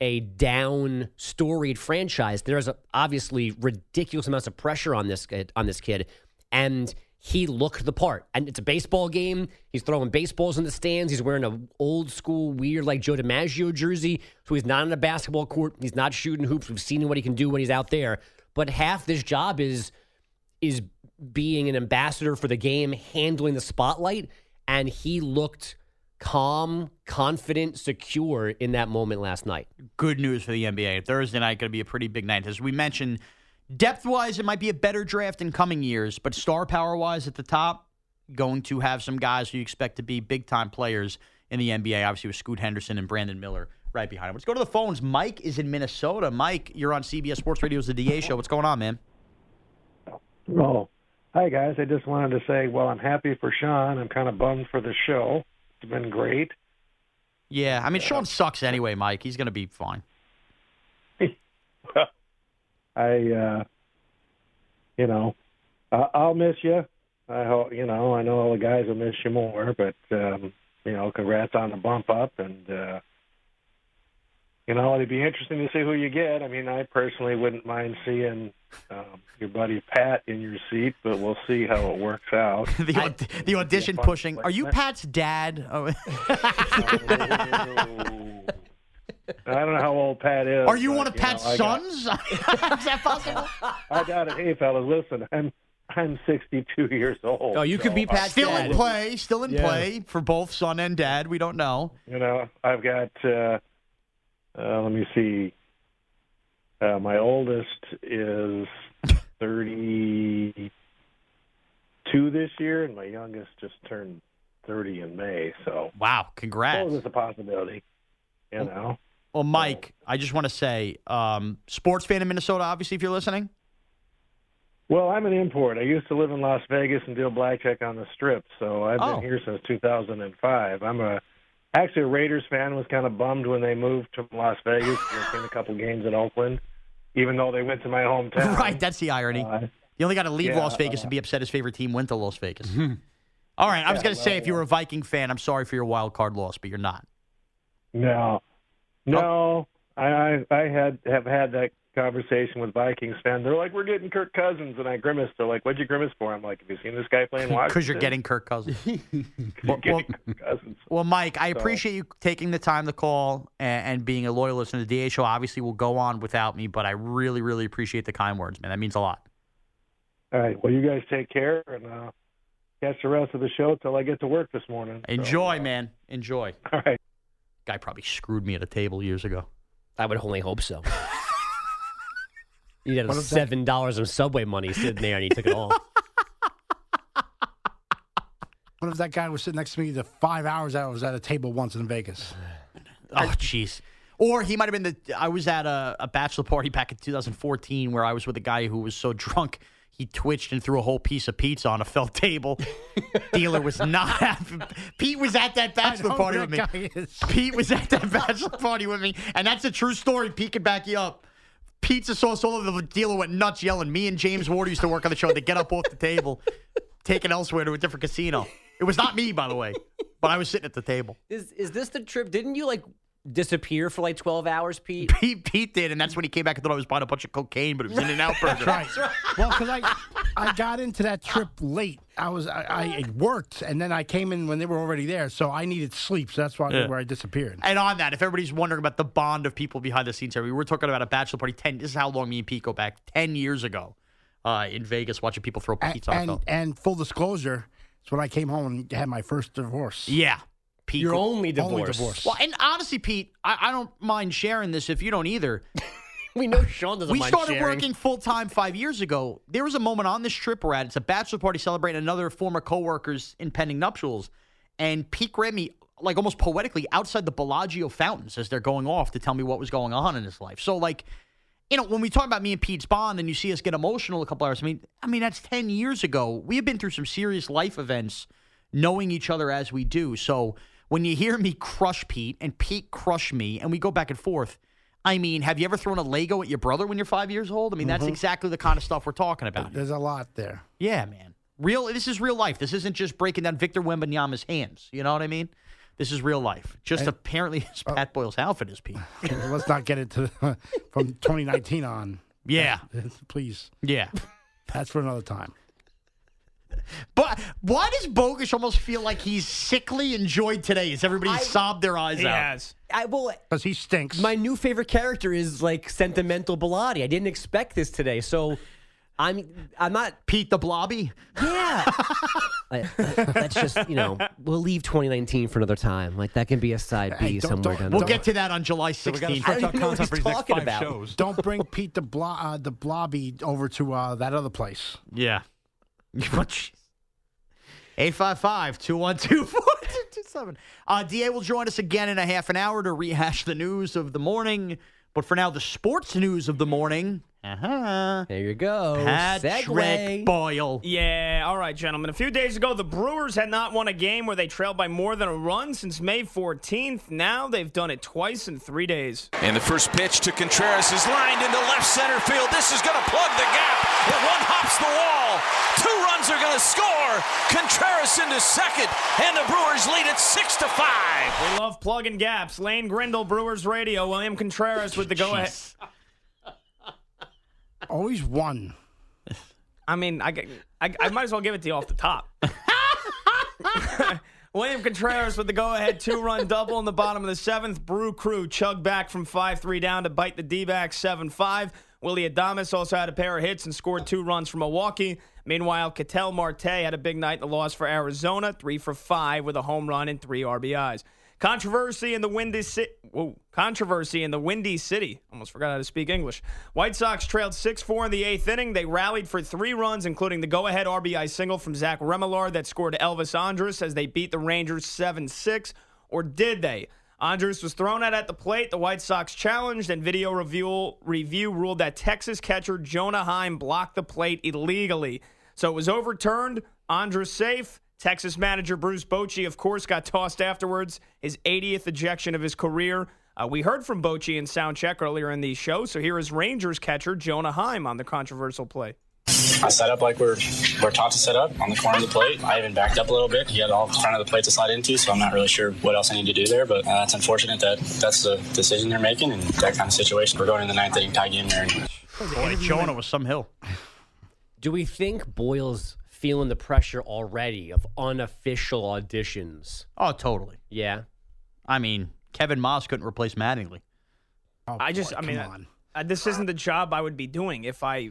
a down storied franchise. There's a, obviously ridiculous amounts of pressure on this kid, on this kid, and he looked the part. And it's a baseball game. He's throwing baseballs in the stands. He's wearing a old school weird like Joe DiMaggio jersey. So he's not on a basketball court. He's not shooting hoops. We've seen what he can do when he's out there. But half this job is is being an ambassador for the game, handling the spotlight, and he looked calm, confident, secure in that moment last night. Good news for the NBA. Thursday night going to be a pretty big night. As we mentioned, depth wise, it might be a better draft in coming years, but star power wise at the top, going to have some guys who you expect to be big time players in the NBA. Obviously, with Scoot Henderson and Brandon Miller right behind him. Let's go to the phones. Mike is in Minnesota. Mike, you're on CBS Sports Radio's The DA Show. What's going on, man? Oh, hi guys. I just wanted to say, well, I'm happy for Sean. I'm kind of bummed for the show. It's been great. Yeah, I mean, Sean sucks anyway, Mike. He's going to be fine. [laughs] I, uh, you know, I- I'll miss you. I hope, you know, I know all the guys will miss you more, but, um, you know, congrats on the bump up and, uh, you know, it'd be interesting to see who you get. I mean, I personally wouldn't mind seeing um, your buddy Pat in your seat, but we'll see how it works out. [laughs] the, aud- the audition pushing. Are you Pat's dad? Oh. [laughs] I don't know how old Pat is. Are you but, one of know, Pat's I got- sons? [laughs] Is that possible? I got it. Hey, fellas, listen, I'm I'm 62 years old. Oh, you could be Pat's I- Still in play, still in Yeah. play for both son and dad. We don't know. You know, I've got. Uh, uh, let me see. Uh, my oldest is [laughs] 32 this year, and my youngest just turned 30 in May. So wow, congrats! It's a possibility. You know. Well, Mike, I just want to say, um, sports fan in Minnesota. Obviously, if you're listening, Well, I'm an import. I used to live in Las Vegas and deal blackjack on the strip, so I've Oh. been here since 2005. I'm a actually a Raiders fan. Was kind of bummed when they moved to Las Vegas. I've seen a couple games in Oakland, even though they went to my hometown. [laughs] right? That's the irony. you only got to leave yeah, Las Vegas uh, and be upset his favorite team went to Las Vegas. [laughs] All right, I was Yeah, going to say, well, if you were a Viking fan, I'm sorry for your wild card loss, but you're not. No, no. I, I I had have had that conversation with Vikings fans. They're like, "We're getting Kirk Cousins," and I grimaced. They're like, "What'd you grimace for?" I'm like, "Have you seen this guy playing [laughs] Washington?" Because you're getting Kirk [laughs] Cousins. You're [laughs] getting Kirk Cousins. Well, Mike, I So- appreciate you taking the time to call and, and being a loyal listener. The DA show obviously will go on without me, but I really, really appreciate the kind words, man. That means a lot. All right. Well, you guys take care and uh, catch the rest of the show till I get to work this morning. So, Enjoy, man. Enjoy. All right. Guy probably screwed me at a table years ago. I would only hope so. You had What seven dollars of Subway money sitting there, and he took it all. [laughs] What if that guy was sitting next to me the five hours I was at a table once in Vegas? [sighs] Oh, jeez. Or he might have been the. I was at a, a bachelor party back in 2014 where I was with a guy who was so drunk he twitched and threw a whole piece of pizza on a felt table. [laughs] Dealer was not happy. Pete was at that bachelor party with me. that guy is. Pete was at that [laughs] bachelor party with me, and that's a true story. Pete can back you up. Pizza sauce all over the dealer went nuts yelling. Me and James Ward used to work on the show. They get up off the table, [laughs] taken elsewhere to a different casino. It was not me, by the way, but I was sitting at the table. Is is this the trip? Didn't you like disappear for like twelve hours, Pete? [laughs] Pete, Pete did, and that's when he came back and thought I was buying a bunch of cocaine, but it was in and out burger. right. Well, because I, [laughs] I got into that trip late. I was I, I worked and then I came in when they were already there, so I needed sleep. So that's why Yeah. where I disappeared. And on that, if everybody's wondering about the bond of people behind the scenes, here, we were talking about a bachelor party. Ten. This is how long me and Pete go back. Ten years ago, uh, in Vegas, watching people throw pizza. on a and, and full disclosure, it's when I came home and had my first divorce. Yeah. Pete. Your only Only divorce. divorce. Well, and honestly, Pete, I, I don't mind sharing this if you don't either. [laughs] we know Sean doesn't we mind started sharing. working full time five years ago. There was a moment on this trip we're at. It's a bachelor party celebrating another former coworker's impending nuptials, and Pete grabbed me like almost poetically outside the Bellagio fountains as they're going off to tell me what was going on in his life. So like. You know, when we talk about me and Pete's bond, and you see us get emotional a couple hours. I mean, I mean that's ten years ago. We have been through some serious life events, knowing each other as we do. So when you hear me crush Pete and Pete crush me, and we go back and forth, I mean, have you ever thrown a Lego at your brother when you're five years old? I mean, that's Mhm. exactly the kind of stuff we're talking about. There's a lot there. Yeah, man. Real. This is real life. This isn't just breaking down Victor Wembanyama's hands. You know what I mean? This is real life. Just And- apparently, as Pat Boyle's outfit is Pete. [laughs] Let's not get into [laughs] from 2019 on. Yeah. [laughs] Please. Yeah. That's for another time. But why does Bogusch almost feel like he's sickly enjoyed today as everybody sobbed their eyes out? I well, because he stinks. My new favorite character is like sentimental Bellotti. I didn't expect this today, so I'm I'm not Pete the Blobby. Yeah, [laughs] I- that's just you know we'll leave 2019 for another time. Like that can be a side B Hey, don't- somewhere don't- down. We'll get to that on July we gotta 16th. stretch I don't out even know what content for he's these next talking about. shows. Don't bring Pete the blo- uh, the blobby over to uh, that other place. Yeah. What, jeez. 855 212 4227. Uh, DA will join us again in a half an hour to rehash the news of the morning. But for now, the sports news of the morning. Uh-huh. There you go. Patrick Segue. Boyle. Yeah, all right, gentlemen. A few days ago, the Brewers had not won a game where they trailed by more than a run since May 14th. Now they've done it twice in three days. And the first pitch to Contreras is lined into left center field. This is going to plug the gap. It one hops the wall. Two runs are going to score. score. Contreras into second, and the Brewers lead it six to five. We love plugging gaps. Lane Grindle, Brewers Radio. William Contreras with the go ahead. [laughs] Always one. I mean, I, I, I might as well give it to you off the top. [laughs] William Contreras with the go ahead two run double in the bottom of the seventh. Brew Crew chug back from 5 3 down to bite the D backs 7 5. Willy Adames also had a pair of hits and scored two runs for Milwaukee. Meanwhile, Ketel Marte had a big night in the loss for Arizona, 3 for 5 with a home run and three RBIs. Controversy in the windy city. Controversy in the windy city. Almost forgot how to speak English. White Sox trailed 6-4 in the eighth inning. They rallied for three runs, including the go-ahead RBI single from Zach Remillard that scored Elvis Andrus as they beat the Rangers 7-6. Or did they? Andrus was thrown out at the plate. The White Sox challenged, and video review, review ruled that Texas catcher Jonah Heim blocked the plate illegally. So it was overturned. Andrus safe. Texas manager Bruce Bochy, of course, got tossed afterwards, his 80th ejection of his career. Uh, we heard from Bochy in soundcheck earlier in the show, so here is Rangers catcher Jonah Heim on the controversial play. I set up like we're we're taught to set up on the corner of the plate. I even backed up a little bit. He had all the front of the plate to slide into, so I'm not really sure what else I need to do there. But uh, it's unfortunate that that's the decision they're making, and that kind of situation. We're going in the ninth inning tie game there. And Boy, Jonah was some hill. Do we think Boyle's feeling the pressure already of unofficial auditions? Oh, totally. Yeah. I mean, Kevin Maas couldn't replace Mattingly. I just, I mean, uh, this isn't the job I would be doing if I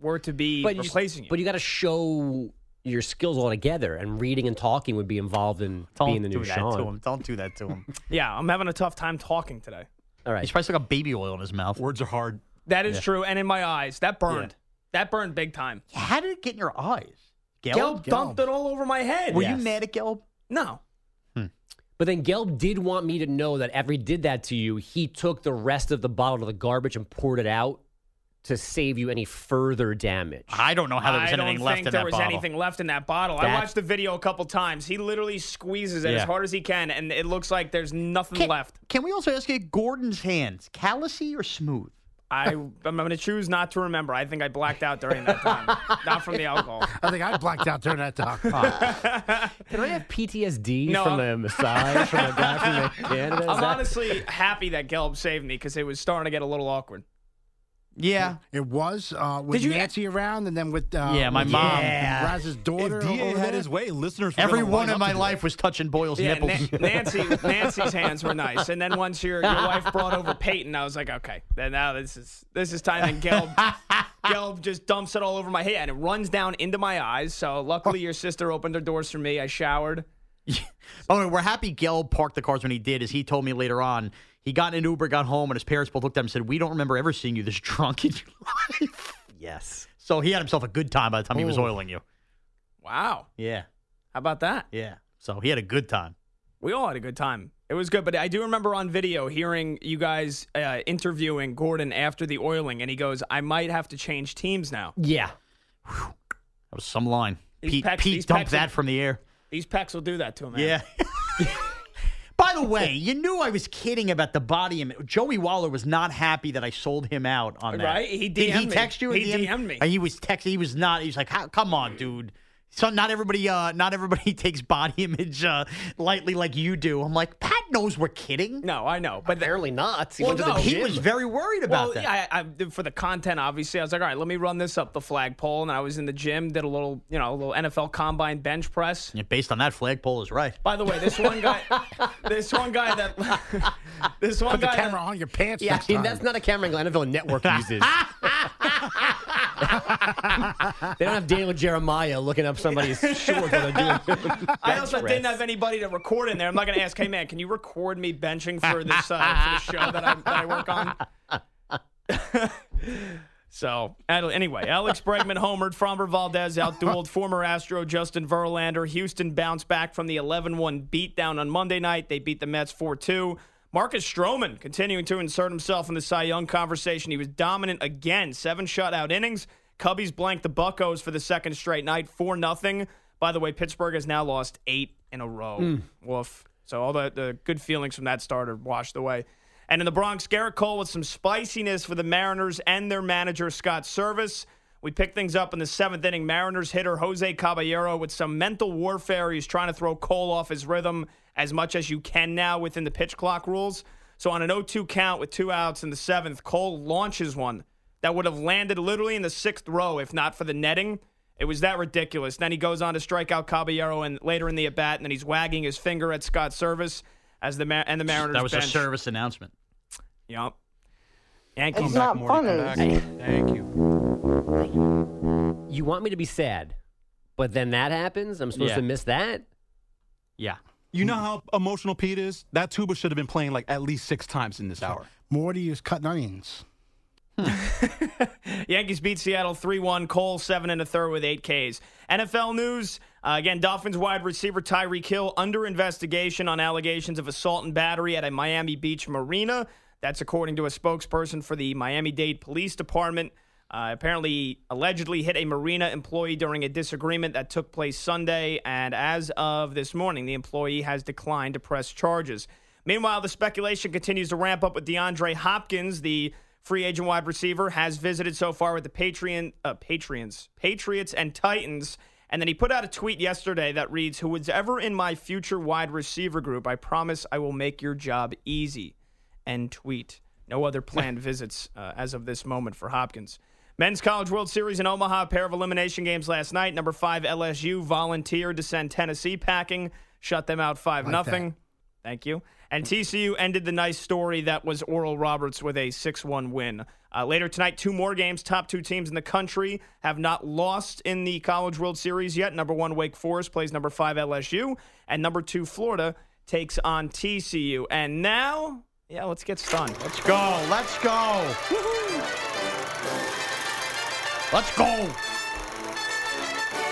were to be But you, replacing you. but you got to show your skills altogether, and reading and talking would be involved in Don't being the new do that Sean. to him. Don't do that to him. [laughs] Yeah, I'm having a tough time talking today. All right. He's probably still got baby oil in his mouth. Words are hard. That is Yeah. true, and in my eyes, that burned. That burned big time. How did it get in your eyes? Gelb, dumped it all over my head. Were you mad at Gelb? No. Hmm. But then Gelb did want me to know that after he did that to you, he took the rest of the bottle to the garbage and poured it out to save you any further damage. I don't know how there was I anything don't left think in there that was bottle. anything left in that bottle. I That- watched the video a couple times. He literally squeezes it Yeah. as hard as he can, and it looks like there's nothing left. Can we also ask you Gordon's hands, callousy or smooth? I, I'm going to choose not to remember. I think I blacked out during that time, [laughs] not from the alcohol. I think I blacked out during that talk. [laughs] Can I have PTSD No, from I'm- the massage from the guy from [laughs] Canada? Is I'm that- honestly happy that Gelb saved me because it was starting to get a little awkward. Yeah. It was uh, with Did you- Nancy around, and then with uh, Yeah, my with, mom. Yeah. Raz's daughter. If DA over had there. his way, listeners. were Every gonna one line in up my to do life was touching Boyle's Yeah, nipples. Na- Nancy, [laughs] Nancy's hands were nice, and then once your, your wife brought over Peyton, I was like, okay, then now this is this is time. And Gelb, [laughs] Gelb just dumps it all over my head, and it runs down into my eyes. So luckily, your sister opened her doors for me. I showered. [laughs] Oh, the we're happy Gelb parked the cars when he did, as he told me later on. He got in an Uber, got home, and his parents both looked at him and said, We don't remember ever seeing you this [laughs] drunk in your life. yes. So he had himself a good time by the time he was Oh. oiling you. Wow, Yeah. how about that? Yeah. So he had a good time. We all had a good time. It was good, but I do remember on video hearing you guys uh, interviewing Gordon after the oiling, and he goes, "I might have to change teams now." Yeah. That was some line. These Pete, pecs- Pete dumped that from the air. These pecs will do that to him. Man. Yeah. [laughs] [laughs] By the way, [laughs] you knew I was kidding about the body image. Joey Waller was not happy that I sold him out on that. Right? He Did he DM'd me. text you? He DM? DM'd me. Uh, He was texting. He was not. He was like, "Come on, dude." So not everybody, uh, not everybody [laughs] takes body image uh, lightly like you do. I'm like, Pat knows we're kidding. No, I know, but Apparently not. He Well, went to no, the He was very worried about well, that. yeah, I, I, for the content, obviously, I was like, all right, let me run this up the flagpole, and I was in the gym, did a little, you know, a little NFL combine bench press. Yeah, based on that, flagpole is right. By the way, this one guy, [laughs] this one guy that, [laughs] this one Put the guy, camera that, on your pants. Yeah, next I mean, that's not a camera angle NFL Network uses. they don't have Daniel Jeremiah looking up somebody's shorts while they're doing I also bench didn't have anybody to record in there. I'm not going to ask, hey man, can you record me benching for this uh, for the [laughs] show that I, that I work on? [laughs] so anyway, Alex [laughs] Bregman homered. Framber Valdez outdueled former Astro Justin Verlander. Houston bounced back from the 11-1 beatdown on Monday night. They beat the Mets 4-2. Marcus Stroman continuing to insert himself in the Cy Young conversation. He was dominant again, seven shutout innings. Cubbies blanked the Buckos for the second straight night, four nothing. By the way, Pittsburgh has now lost eight in a row. Mm. Woof. So all the, the good feelings from that start are washed away. And in the Bronx, Gerrit Cole with some spiciness for the Mariners and their manager, Scott Servais. We pick things up in the seventh inning. Mariners hitter Jose Caballero with some mental warfare. He's trying to throw Cole off his rhythm as much as you can now within the pitch clock rules. So on an 0-2 count with two outs in the seventh, Cole launches one that would have landed literally in the sixth row if not for the netting. It was that ridiculous. Then he goes on to strike out Caballero and later in the at bat, and then he's wagging his finger at Scott Servais as the Mar- and the Mariners. That was bench. a service announcement. Yep. Yankees. It's not more funny. Thank you. You want me to be sad, but then that happens. I'm supposed Yeah. to miss that. Yeah. You know how emotional Pete is? That tuba should have been playing like at least six times in this hour. Morty is cutting onions. [laughs] Yankees beat Seattle 3 1. Cole, 7 and a third with 8 Ks. NFL news. Uh, again, Dolphins wide receiver Tyreek Hill under investigation on allegations of assault and battery at a Miami Beach marina. That's according to a spokesperson for the Miami Dade Police Department. Uh, apparently, allegedly hit a marina employee during a disagreement that took place Sunday. And as of this morning, the employee has declined to press charges. Meanwhile, the speculation continues to ramp up with DeAndre Hopkins, the free agent wide receiver, has visited so far with the Patreon, uh, Patriots, Patriots and Titans. And then he put out a tweet yesterday that reads, "Who was ever in my future wide receiver group, I promise I will make your job easy." End tweet. No other planned [laughs] visits uh, as of this moment for Hopkins. Men's College World Series in Omaha, pair of elimination games last night. Number five LSU volunteered to send Tennessee packing, shut them out five Like nothing. Thank you. And TCU ended the nice story that was Oral Roberts with a 6 1 win. Uh, later tonight, two more games. Top two teams in the country have not lost in the College World Series yet. Number one, Wake Forest plays number five, LSU. And number two, Florida takes on TCU. And now, yeah, let's get stunned. Let's go. Let's go. Let's go.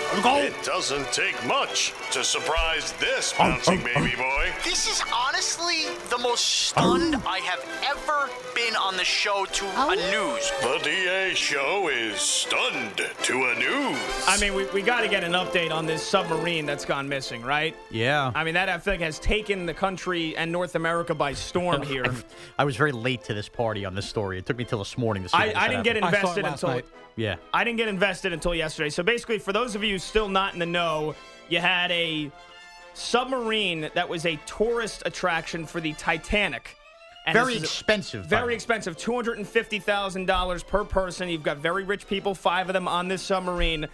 It doesn't take much to surprise this um, bouncing um, um. baby boy. This is honestly the most stunned oh. I have ever been on the show to a news. The DA show is stunned to a news. I mean, we, we got to get an update on this submarine that's gone missing, right? Yeah. I mean, that I feel has taken the country and North America by storm [laughs] here. I was very late to this party on this story. It took me till this morning to see I, I didn't get happen. invested until Yeah. I didn't get invested until yesterday. So basically, for those of you still not in the know, you had a submarine that was a tourist attraction for the Titanic. And Very expensive. Very expensive, two hundred and fifty thousand dollars per person. You've got very rich people, five of them on this submarine.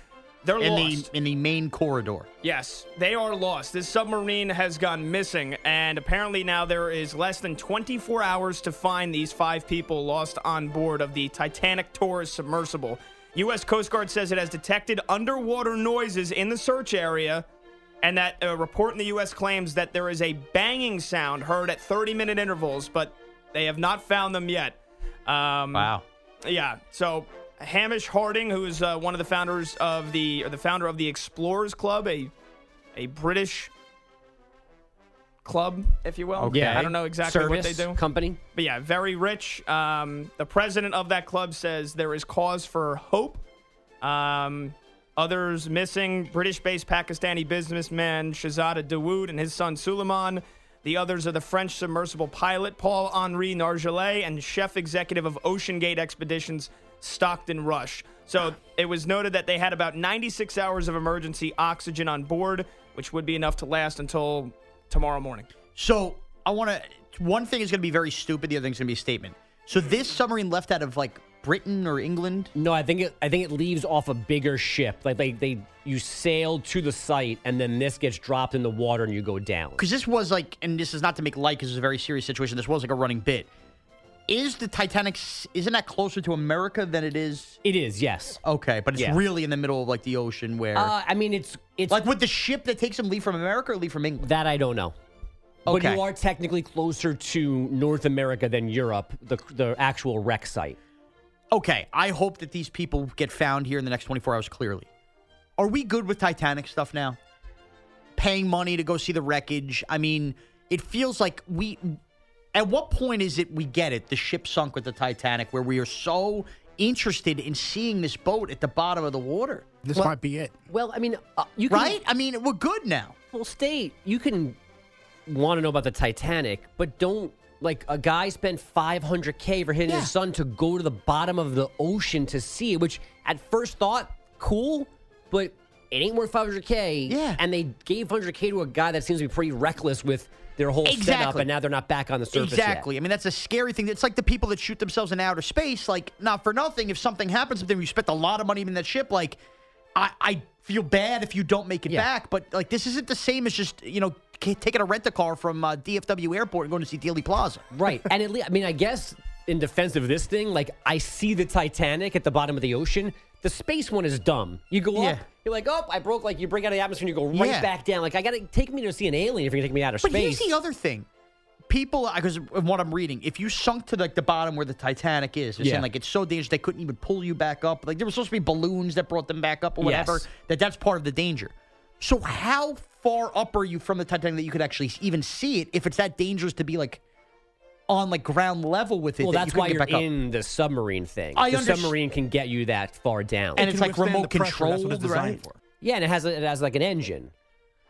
They're in lost. the in the main corridor. Yes, they are lost. This submarine has gone missing, and apparently now there is less than 24 hours to find these five people lost on board of the Titanic tourist submersible. U.S. Coast Guard says it has detected underwater noises in the search area, and that a report in the U.S. claims that there is a banging sound heard at 30 minute intervals, but they have not found them yet. Um, Wow. yeah. So Hamish Harding, who is uh, one of the founders of the or the founder of the Explorers Club, a a British club, if you will. Okay. I don't know exactly what they Service do. company. But yeah, very rich. Um, the president of that club says there is cause for hope. Um, others missing British-based Pakistani businessman Shahzada Dawood and his son Suleman. The others are the French submersible pilot Paul Henri Nargeolet and chef executive of OceanGate Expeditions Stockton Rush. So it was noted that they had about 96 hours of emergency oxygen on board, which would be enough to last until tomorrow morning. So I want to. One thing is going to be very stupid. The other thing is going to be a statement. So this submarine left out of like Britain or England. No, I think it. I think it leaves off a bigger ship. Like they, they, you sail to the site, and then this gets dropped in the water, and you go down. Because this was like, and this is not to make light, because it's a very serious situation. This was like a running bit. Is the Titanic? Isn't that closer to America than it is? It is, yes. Okay, but it's Yeah. really in the middle of like the ocean where. Uh, I mean, it's it's like would the ship that takes them leave from America or leave from England? That I don't know. Okay. But you are technically closer to North America than Europe, the the actual wreck site. Okay, I hope that these people get found here in the next 24 hours clearly. Are we good with Titanic stuff now? Paying money to go see the wreckage. I mean, it feels like we. At what point is it we get it? The ship sunk with the Titanic, where we are so interested in seeing this boat at the bottom of the water. This Well- might be it. Well, I mean, uh, you can, Right? I mean, we're good now. Well, state you can want to know about the Titanic, but don't like a guy spent 500k for hitting his son to go to the bottom of the ocean to see it, which at first thought, cool, but it ain't worth 500k. Yeah. And they gave 100k to a guy that seems to be pretty reckless with their whole setup, Exactly. and now they're not back on the surface yet. Exactly. I mean, that's a scary thing. It's like the people that shoot themselves in outer space. Like, not for nothing. If something happens to them, you spent a lot of money in that ship. Like, I, I feel bad if you don't make it Yeah. back. But like, this isn't the same as just you know taking a rent a car from uh, DFW Airport and going to see Dealey Plaza. Right. And at least, I mean, I guess in defense of this thing, like I see the Titanic at the bottom of the ocean. The space one is dumb. You go Yeah. up, you're like, oh, I broke. Like you break out of the atmosphere, and you go right Yeah. back down. Like I gotta take me to see an alien if you're gonna take me out of But space. But here's the other thing. People, because what I'm reading, if you sunk to like the bottom where the Titanic is, they're Yeah. saying like it's so dangerous they couldn't even pull you back up. Like there were supposed to be balloons that brought them back up or whatever. Yes. That that's part of the danger. So how far up are you from the Titanic that you could actually even see it? If it's that dangerous to be like on like ground level with it, well, that that's you why couldn't you're get back up? in the submarine thing. I the underst- submarine can get you that far down, And it's like remote control, that's what it's designed right? for. Yeah, and it has a, it has like an engine.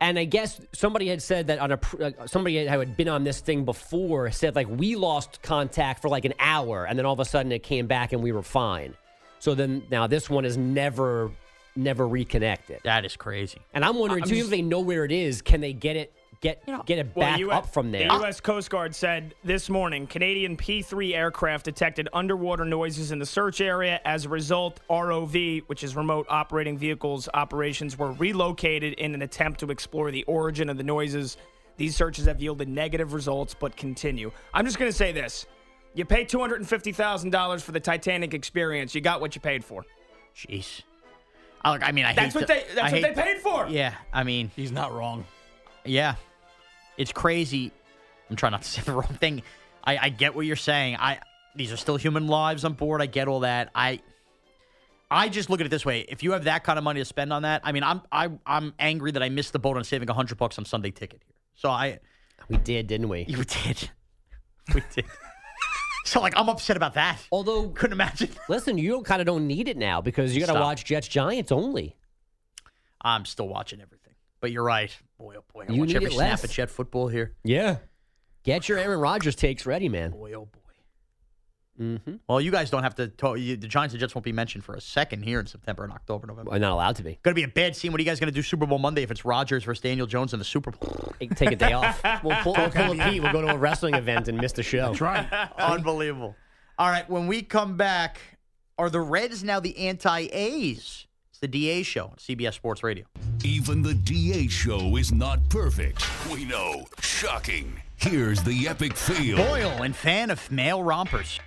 And I guess somebody had said that on a pr- uh, somebody had- had been on this thing before said like we lost contact for like an hour, and then all of a sudden it came back and we were fine. So then now this one is never never reconnected. That is crazy. And I'm wondering I'm too just- if they know where it is, can they get it get you know, get it Well, back up from there? The U.S. Coast Guard said this morning Canadian P-3 aircraft detected underwater noises in the search area. As a result, ROV, which is Remote Operating Vehicles operations, were relocated in an attempt to explore the origin of the noises. These searches have yielded negative results, but continue. I'm just going to say this: you pay two hundred and fifty thousand dollars for the Titanic experience. You got what you paid for. Jeez. I, look, I mean, I That's hate what to- they. That's I what hate- they paid for. Yeah, I mean, He's not wrong. Yeah. It's crazy. I'm trying not to [laughs] say the wrong thing. I, I get what you're saying. I these are still human lives on board. I get all that. I I just look at it this way. If you have that kind of money to spend on that, I mean, I'm I I'm angry that I missed the boat on saving hundred bucks on Sunday ticket here. So I we did, didn't we? You did. We did. so like I'm upset about that. Although couldn't imagine. Listen, you kind of don't need it now because you got to watch Jets Giants only. I'm still watching everything. But you're right. Boy, oh boy. I You watch need every snap less. Jet football here. Yeah. Get your Aaron Rodgers takes ready, man. Boy, oh boy. Mm-hmm. Well, you guys don't have to. Talk, you, the Giants and Jets won't be mentioned for a second here in September and October, November. I'm not allowed to be. Going to be a bad scene. What are you guys going to do Super Bowl Monday if it's Rodgers versus Daniel Jones in the Super Bowl? Take a day [laughs] off. We'll pull, we'll pull a [laughs] Pete. We'll go to a wrestling event and miss the show. That's right. [laughs] Unbelievable. All right, when we come back, are the Reds now the anti-A's? It's the DA show on CBS Sports Radio. Even the DA show is not perfect. We know. Shocking. Here's the epic fail. Boyle and fan of male rompers.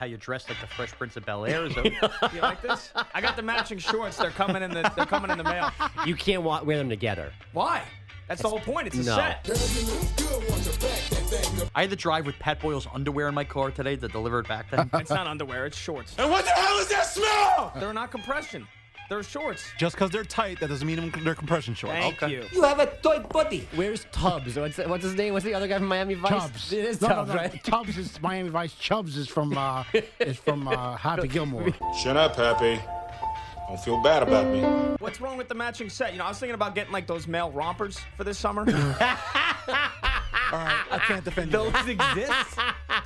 How you dressed like the Fresh Prince of Bel Air? Is that- [laughs] you like this? I got the matching shorts. They're coming in the. They're coming in the mail. You can't wa- wear them together. Why? That's the whole point. It's a No. set. I had to drive with Pat Boyle's underwear in my car today to deliver it back to him. It's not underwear. It's shorts. And what the hell is that smell? They're not compression. They're shorts. Just because they're tight, that doesn't mean they're compression shorts. Thank you. You have a toy body. Where's Tubbs? What's, what's his name? What's the other guy from Miami Vice? Chubbs. It is no, Tubbs, no, no. right? Tubbs is Miami Vice. Chubbs is from uh, [laughs] is from uh, Happy Gilmore. Shut up, Happy. Don't feel bad about me. What's wrong with the matching set? You know, I was thinking about getting like those male rompers for this summer. [laughs] All right, I can't defend you. Those exist.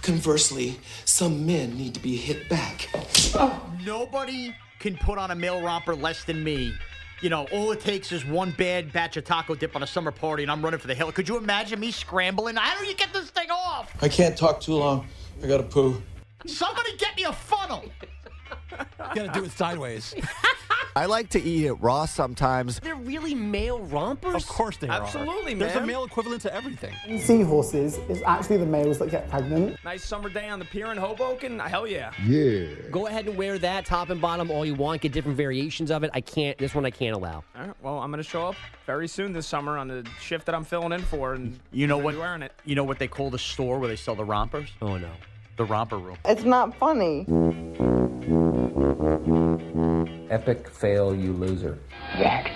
Conversely, some men need to be hit back. Oh. Nobody can put on a male romper less than me. You know, all it takes is one bad batch of taco dip on a summer party, and I'm running for the hill. Could you imagine me scrambling? How do you get this thing off? I can't talk too long. I gotta poo. Somebody get me a funnel. You gotta do it sideways. I like to eat it raw sometimes. They're really male rompers? Of course they are. Absolutely, man. There's a male equivalent to everything. Seahorses is actually the males that get pregnant. nice summer day on the pier in Hoboken. Hell yeah. Yeah. Go ahead and wear that top and bottom all you want. Get different variations of it. I can't. This one I can't allow. All right. Well, I'm gonna show up very soon this summer on the shift that I'm filling in for, and You know what? gonna be Wearing it. You know what they call the store where they sell the rompers? Oh no. The romper room. It's not funny. Epic fail, you loser. That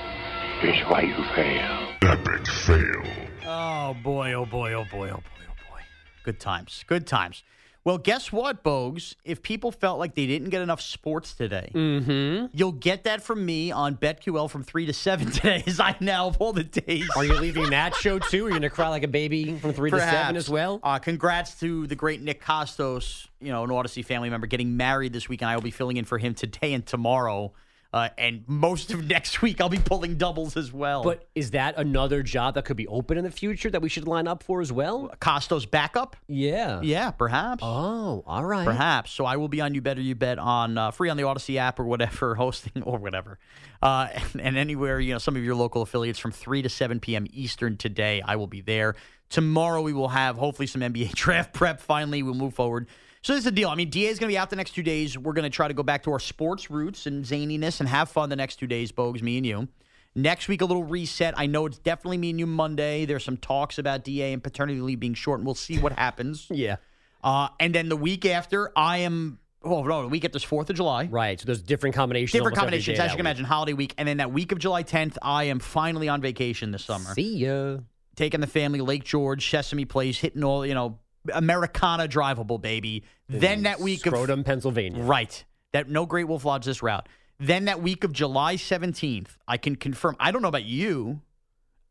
is why you fail. Epic fail. Oh boy, oh boy, oh boy, oh boy, oh boy. Good times. Good times. Well, guess what, Bogues? If people felt like they didn't get enough sports today, Mm-hmm. you'll get that from me on BetQL from 3 to 7 [laughs] today, as I now of all the days. Are you leaving that show too? Are you gonna cry like a baby from three to seven as well? Uh, congrats to the great Nick Kostos, you know, an Audacy family member, getting married this week, and I will be filling in for him today and tomorrow. Uh, and most of next week, I'll be pulling doubles as well. But is that another job that could be open in the future that we should line up for as well? Kostos backup? Yeah. Yeah, perhaps. Oh, all right. Perhaps. So I will be on You Better You Bet on uh, free on the Audacy app or whatever, [laughs] hosting or whatever. Uh, and, and anywhere, you know, some of your local affiliates from 3 to 7 p.m. Eastern today, I will be there. Tomorrow we will have hopefully some NBA [laughs] draft prep. Finally, we'll move forward. So this is the deal. I mean, DA is going to be out the next two days. We're going to try to go back to our sports roots and zaniness and have fun the next two days, Bogues, me and you. Next week, a little reset. I know it's definitely me and you Monday. There's some talks about DA and paternity leave being short, and we'll see what happens. [laughs] Yeah. Uh, and then the week after, I am. Oh no, the week after is Fourth of July. Right. So there's different combinations. Different combinations, as you can imagine. Holiday week, and then that week of July 10th, I am finally on vacation this summer. See ya. Taking the family, Lake George, Sesame Place, hitting all you know, Americana drivable, baby. Then that week of Scrotum, Pennsylvania. Right. That no Great Wolf Lodge this route. Then that week of July 17th, I can confirm. I don't know about you.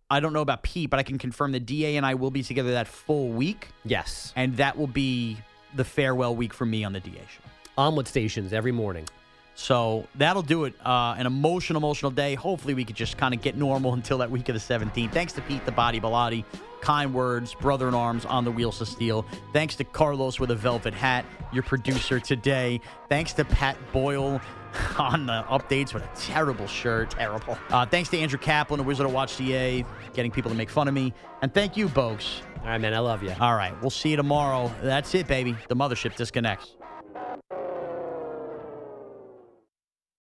I don't know about Pete, but I can confirm the DA and I will be together that full week. Yes. And that will be the farewell week for me on the DA show. Omelet stations every morning. So that'll do it. Uh, an emotional, emotional day. Hopefully, we could just kind of get normal [laughs] until that week of the 17th. Thanks to Pete the Body Bellotti. Kind words, brother in arms on the wheels of steel. Thanks to Carlos with a velvet hat, your producer today. Thanks to Pat Boyle [laughs] on the updates with a terrible shirt. Terrible. Uh, thanks to Andrew Kaplan, the Wizard of Watch DA, getting people to make fun of me. And thank you, Bogues. All right, man. I love you. All right. We'll see you tomorrow. That's it, baby. The mothership disconnects.